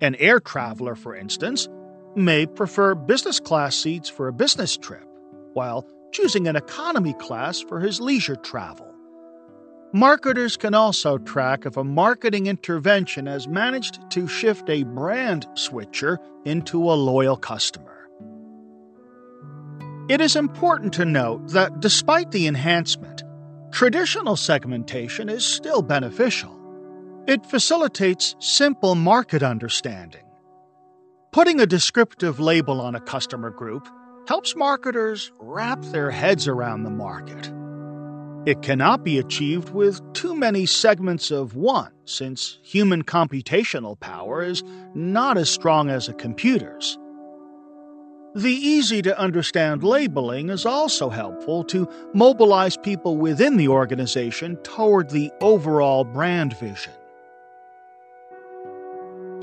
An air traveler, for instance, may prefer business class seats for a business trip, while choosing an economy class for his leisure travel. Marketers can also track if a marketing intervention has managed to shift a brand switcher into a loyal customer. It is important to note that despite the enhancement, traditional segmentation is still beneficial. It facilitates simple market understanding. Putting a descriptive label on a customer group helps marketers wrap their heads around the market. It cannot be achieved with too many segments of one, since human computational power is not as strong as a computer's. The easy to understand labeling is also helpful to mobilize people within the organization toward the overall brand vision.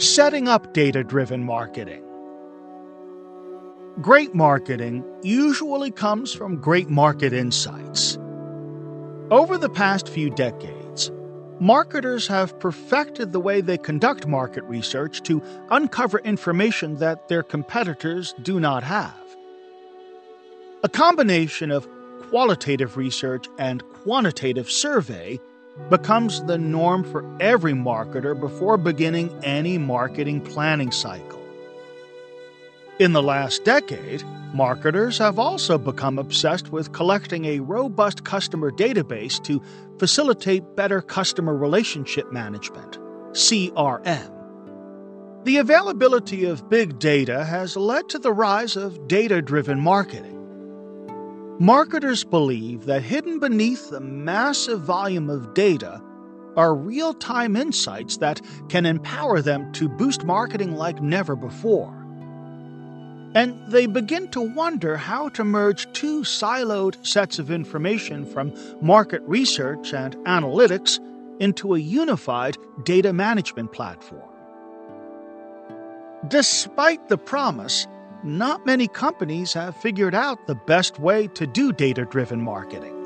Setting up data driven marketing. Great marketing usually comes from great market insights. Over the past few decades, marketers have perfected the way they conduct market research to uncover information that their competitors do not have. A combination of qualitative research and quantitative survey becomes the norm for every marketer before beginning any marketing planning cycle. In the last decade, marketers have also become obsessed with collecting a robust customer database to facilitate better customer relationship management, CRM. The availability of big data has led to the rise of data driven marketing. Marketers believe that hidden beneath the massive volume of data are real time insights that can empower them to boost marketing like never before. and they begin to wonder how to merge two siloed sets of information from market research and analytics into a unified data management platform. Despite the promise, not many companies have figured out the best way to do data driven marketing.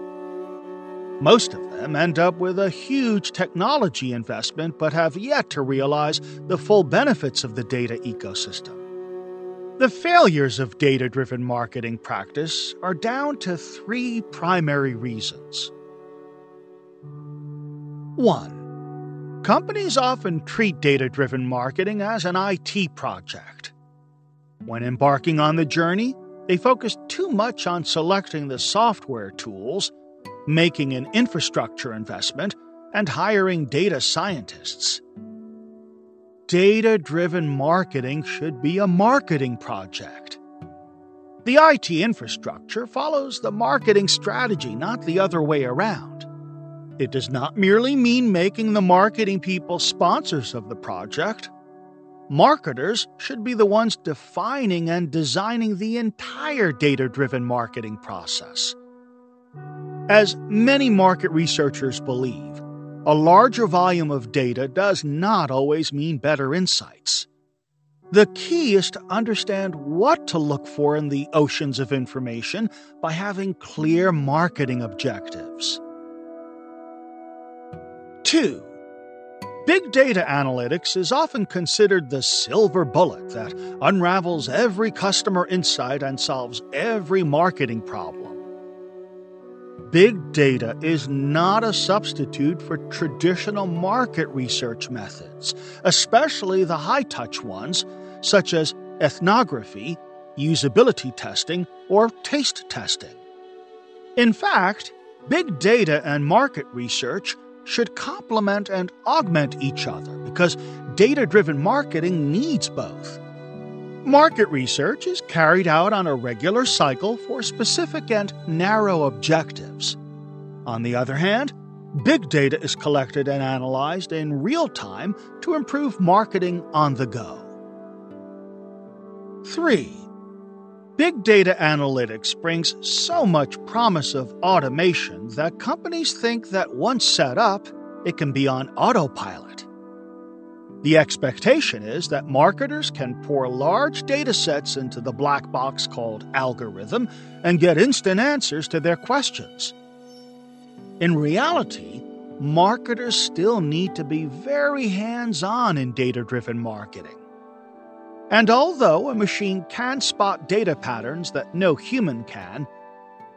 Most of them end up with a huge technology investment but have yet to realize the full benefits of the data ecosystem. The failures of data driven marketing practice are down to three primary reasons. 1. Companies often treat data driven marketing as an IT project. When embarking on the journey, they focus too much on selecting the software tools making an infrastructure investment, and hiring data scientists. Data driven marketing should be a marketing project. The IT infrastructure follows the marketing strategy, not the other way around. It does not merely mean making the marketing people sponsors of the project. Marketers should be the ones defining and designing the entire data driven marketing process. As many market researchers believe, a larger volume of data does not always mean better insights. The key is to understand what to look for in the oceans of information by having clear marketing objectives. 2. Big data analytics is often considered the silver bullet that unravels every customer insight and solves every marketing problem. Big data is not a substitute for traditional market research methods, especially the high touch ones, such as ethnography, usability testing, or taste testing. In fact, big data and market research should complement and augment each other because data driven marketing needs both. Market research is carried out on a regular cycle for specific and narrow objectives. On the other hand, big data is collected and analyzed in real time to improve marketing on the go. 3. Big data analytics brings so much promise of automation that companies think that once set up, it can be on autopilot. The expectation is that marketers can pour large data sets into the black box called algorithm and get instant answers to their questions. In reality, marketers still need to be very hands on in data driven marketing. And although a machine can spot data patterns that no human can,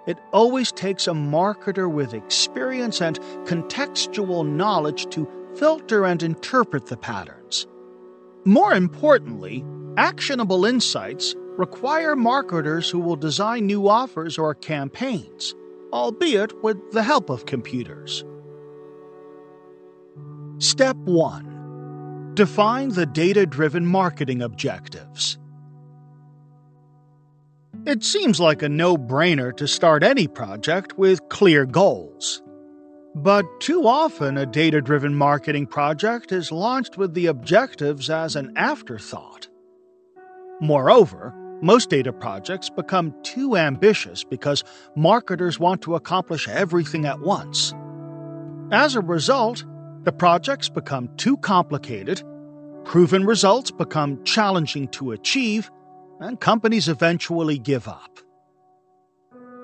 it always takes a marketer with experience and contextual knowledge to filter and interpret the patterns. More importantly, actionable insights require marketers who will design new offers or campaigns, albeit with the help of computers. Step 1 Define the data driven marketing objectives. It seems like a no brainer to start any project with clear goals. But too often, a data driven marketing project is launched with the objectives as an afterthought. Moreover, most data projects become too ambitious because marketers want to accomplish everything at once. As a result, the projects become too complicated, proven results become challenging to achieve, and companies eventually give up.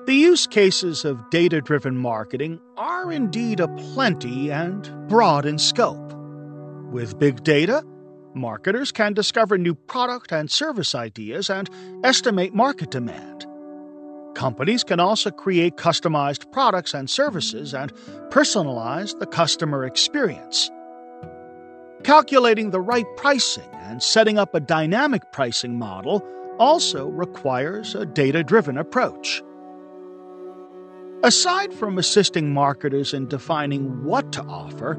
The use cases of data driven marketing are indeed aplenty and broad in scope. With big data, marketers can discover new product and service ideas and estimate market demand. Companies can also create customized products and services and personalize the customer experience. Calculating the right pricing and setting up a dynamic pricing model also requires a data driven approach. Aside from assisting marketers in defining what to offer,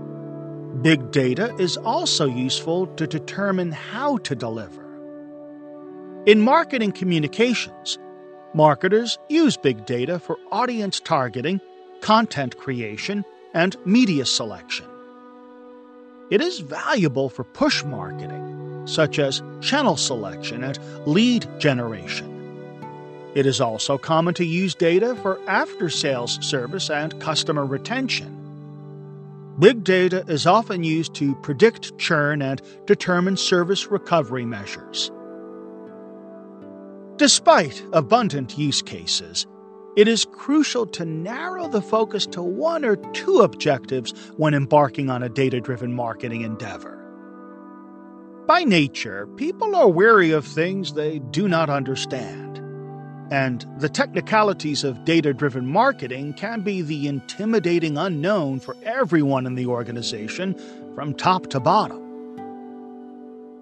big data is also useful to determine how to deliver. In marketing communications, marketers use big data for audience targeting, content creation, and media selection. It is valuable for push marketing, such as channel selection and lead generation. It is also common to use data for after sales service and customer retention. Big data is often used to predict churn and determine service recovery measures. Despite abundant use cases, it is crucial to narrow the focus to one or two objectives when embarking on a data driven marketing endeavor. By nature, people are wary of things they do not understand. And the technicalities of data driven marketing can be the intimidating unknown for everyone in the organization from top to bottom.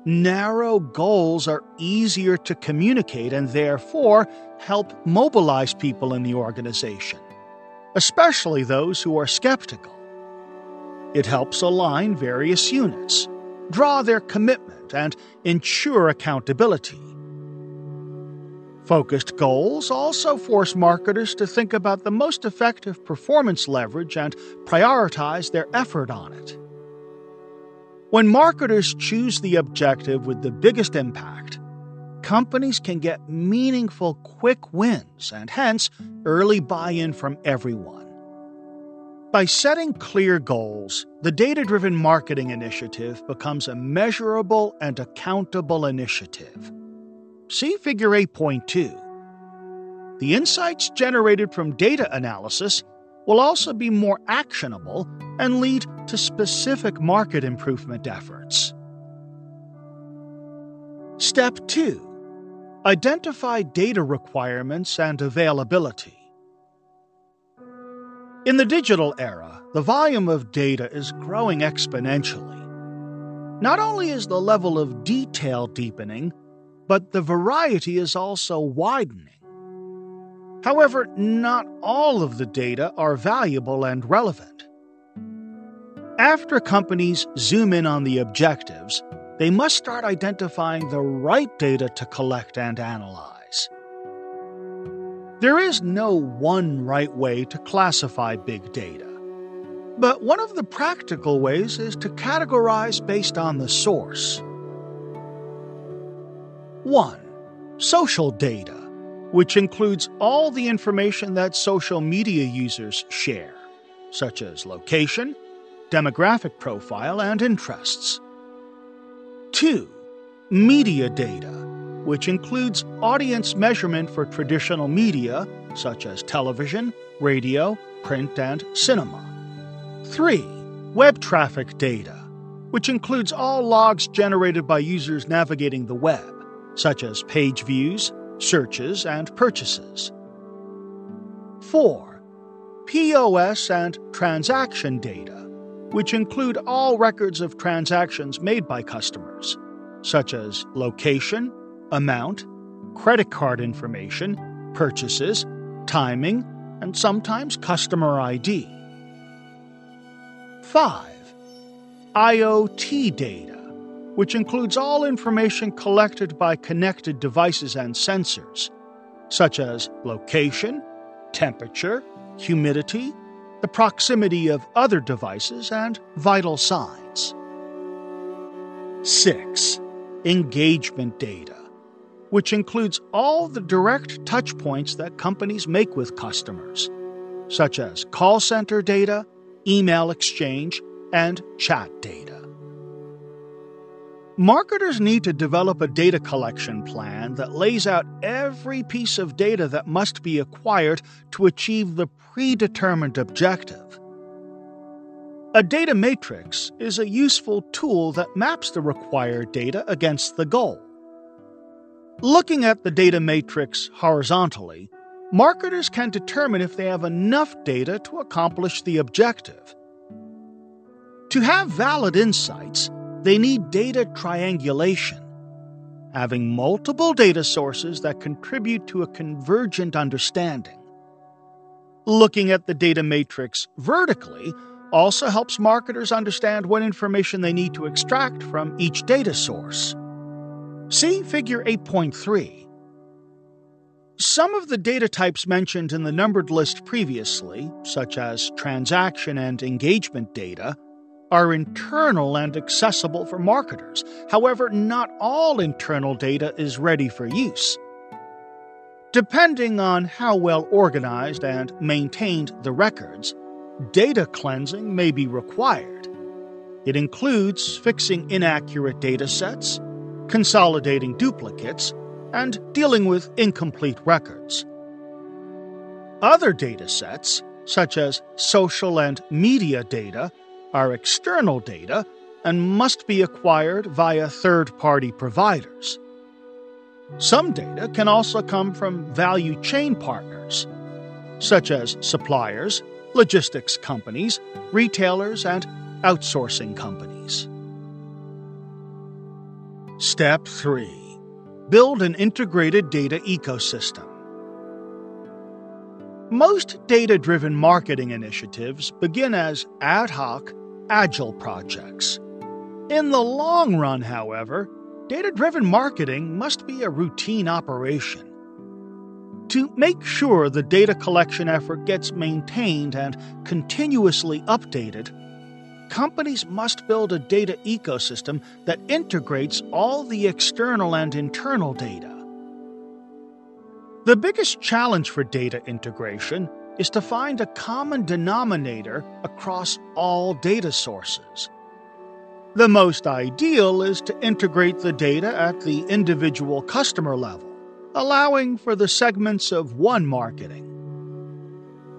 Narrow goals are easier to communicate and therefore help mobilize people in the organization, especially those who are skeptical. It helps align various units, draw their commitment, and ensure accountability. Focused goals also force marketers to think about the most effective performance leverage and prioritize their effort on it. When marketers choose the objective with the biggest impact, companies can get meaningful quick wins and hence early buy in from everyone. By setting clear goals, the data driven marketing initiative becomes a measurable and accountable initiative. See Figure 8.2. The insights generated from data analysis will also be more actionable and lead to specific market improvement efforts. Step 2 Identify data requirements and availability. In the digital era, the volume of data is growing exponentially. Not only is the level of detail deepening, but the variety is also widening. However, not all of the data are valuable and relevant. After companies zoom in on the objectives, they must start identifying the right data to collect and analyze. There is no one right way to classify big data, but one of the practical ways is to categorize based on the source. 1. Social data, which includes all the information that social media users share, such as location, demographic profile, and interests. 2. Media data, which includes audience measurement for traditional media, such as television, radio, print, and cinema. 3. Web traffic data, which includes all logs generated by users navigating the web such as page views, searches, and purchases. 4. POS and transaction data, which include all records of transactions made by customers, such as location, amount, credit card information, purchases, timing, and sometimes customer ID. 5. IoT data which includes all information collected by connected devices and sensors, such as location, temperature, humidity, the proximity of other devices, and vital signs. 6. Engagement data, which includes all the direct touchpoints that companies make with customers, such as call center data, email exchange, and chat data. Marketers need to develop a data collection plan that lays out every piece of data that must be acquired to achieve the predetermined objective. A data matrix is a useful tool that maps the required data against the goal. Looking at the data matrix horizontally, marketers can determine if they have enough data to accomplish the objective. To have valid insights, they need data triangulation, having multiple data sources that contribute to a convergent understanding. Looking at the data matrix vertically also helps marketers understand what information they need to extract from each data source. See Figure 8.3. Some of the data types mentioned in the numbered list previously, such as transaction and engagement data, are internal and accessible for marketers. However, not all internal data is ready for use. Depending on how well organized and maintained the records, data cleansing may be required. It includes fixing inaccurate data sets, consolidating duplicates, and dealing with incomplete records. Other data sets, such as social and media data, are external data and must be acquired via third party providers. Some data can also come from value chain partners, such as suppliers, logistics companies, retailers, and outsourcing companies. Step 3 Build an integrated data ecosystem. Most data driven marketing initiatives begin as ad hoc, agile projects. In the long run, however, data driven marketing must be a routine operation. To make sure the data collection effort gets maintained and continuously updated, companies must build a data ecosystem that integrates all the external and internal data. The biggest challenge for data integration is to find a common denominator across all data sources. The most ideal is to integrate the data at the individual customer level, allowing for the segments of one marketing.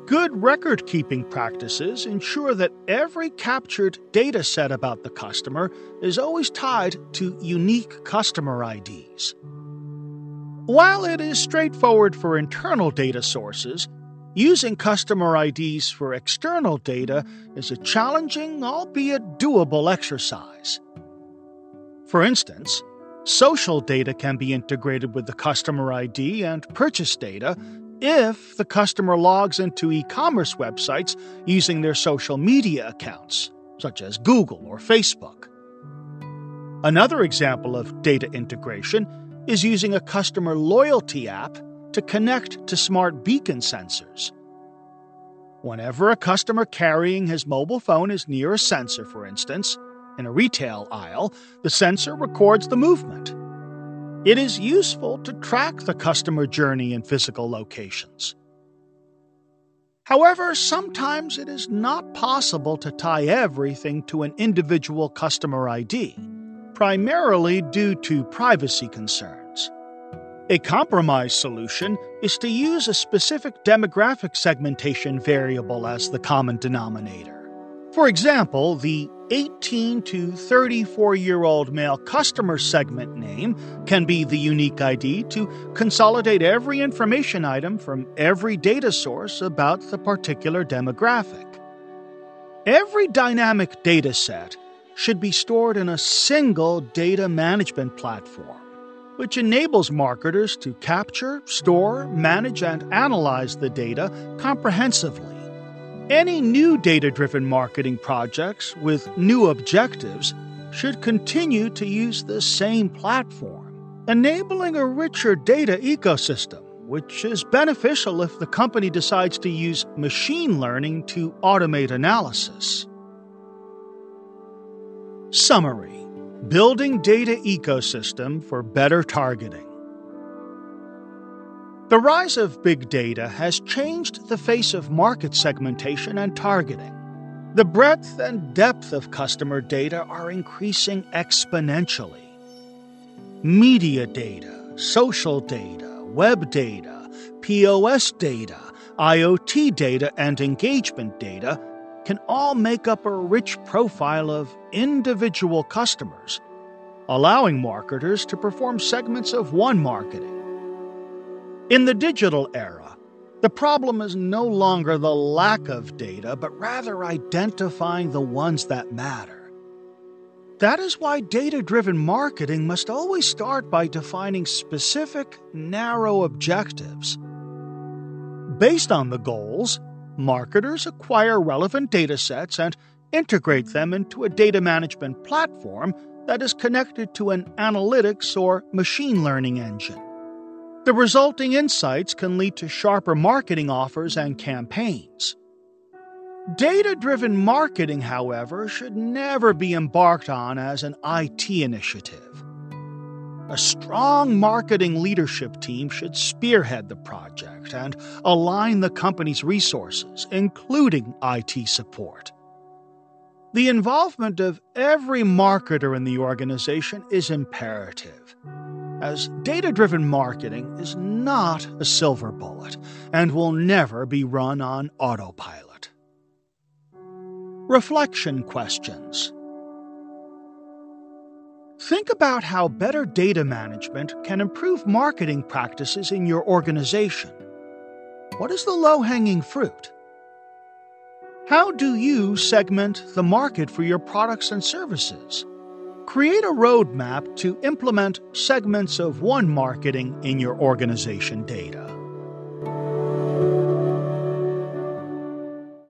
Good record keeping practices ensure that every captured data set about the customer is always tied to unique customer IDs. While it is straightforward for internal data sources, using customer IDs for external data is a challenging, albeit doable exercise. For instance, social data can be integrated with the customer ID and purchase data if the customer logs into e commerce websites using their social media accounts, such as Google or Facebook. Another example of data integration is using a customer loyalty app to connect to smart beacon sensors. Whenever a customer carrying his mobile phone is near a sensor, for instance, in a retail aisle, the sensor records the movement. It is useful to track the customer journey in physical locations. However, sometimes it is not possible to tie everything to an individual customer ID, primarily due to privacy concerns. A compromise solution is to use a specific demographic segmentation variable as the common denominator. For example, the 18 to 34 year old male customer segment name can be the unique ID to consolidate every information item from every data source about the particular demographic. Every dynamic data set should be stored in a single data management platform, which enables marketers to capture, store, manage, and analyze the data comprehensively. Any new data driven marketing projects with new objectives should continue to use the same platform, enabling a richer data ecosystem, which is beneficial if the company decides to use machine learning to automate analysis. Summary Building Data Ecosystem for Better Targeting. The rise of big data has changed the face of market segmentation and targeting. The breadth and depth of customer data are increasing exponentially. Media data, social data, web data, POS data, IoT data, and engagement data can all make up a rich profile of individual customers, allowing marketers to perform segments of one marketing in the digital era, the problem is no longer the lack of data, but rather identifying the ones that matter. That is why data driven marketing must always start by defining specific, narrow objectives. Based on the goals, marketers acquire relevant data sets and integrate them into a data management platform that is connected to an analytics or machine learning engine. The resulting insights can lead to sharper marketing offers and campaigns. Data driven marketing, however, should never be embarked on as an IT initiative. A strong marketing leadership team should spearhead the project and align the company's resources, including IT support. The involvement of every marketer in the organization is imperative, as data driven marketing is not a silver bullet and will never be run on autopilot. Reflection questions. Think about how better data management can improve marketing practices in your organization. What is the low hanging fruit? How do you segment the market for your products and services? Create a roadmap to implement segments of one marketing in your organization data.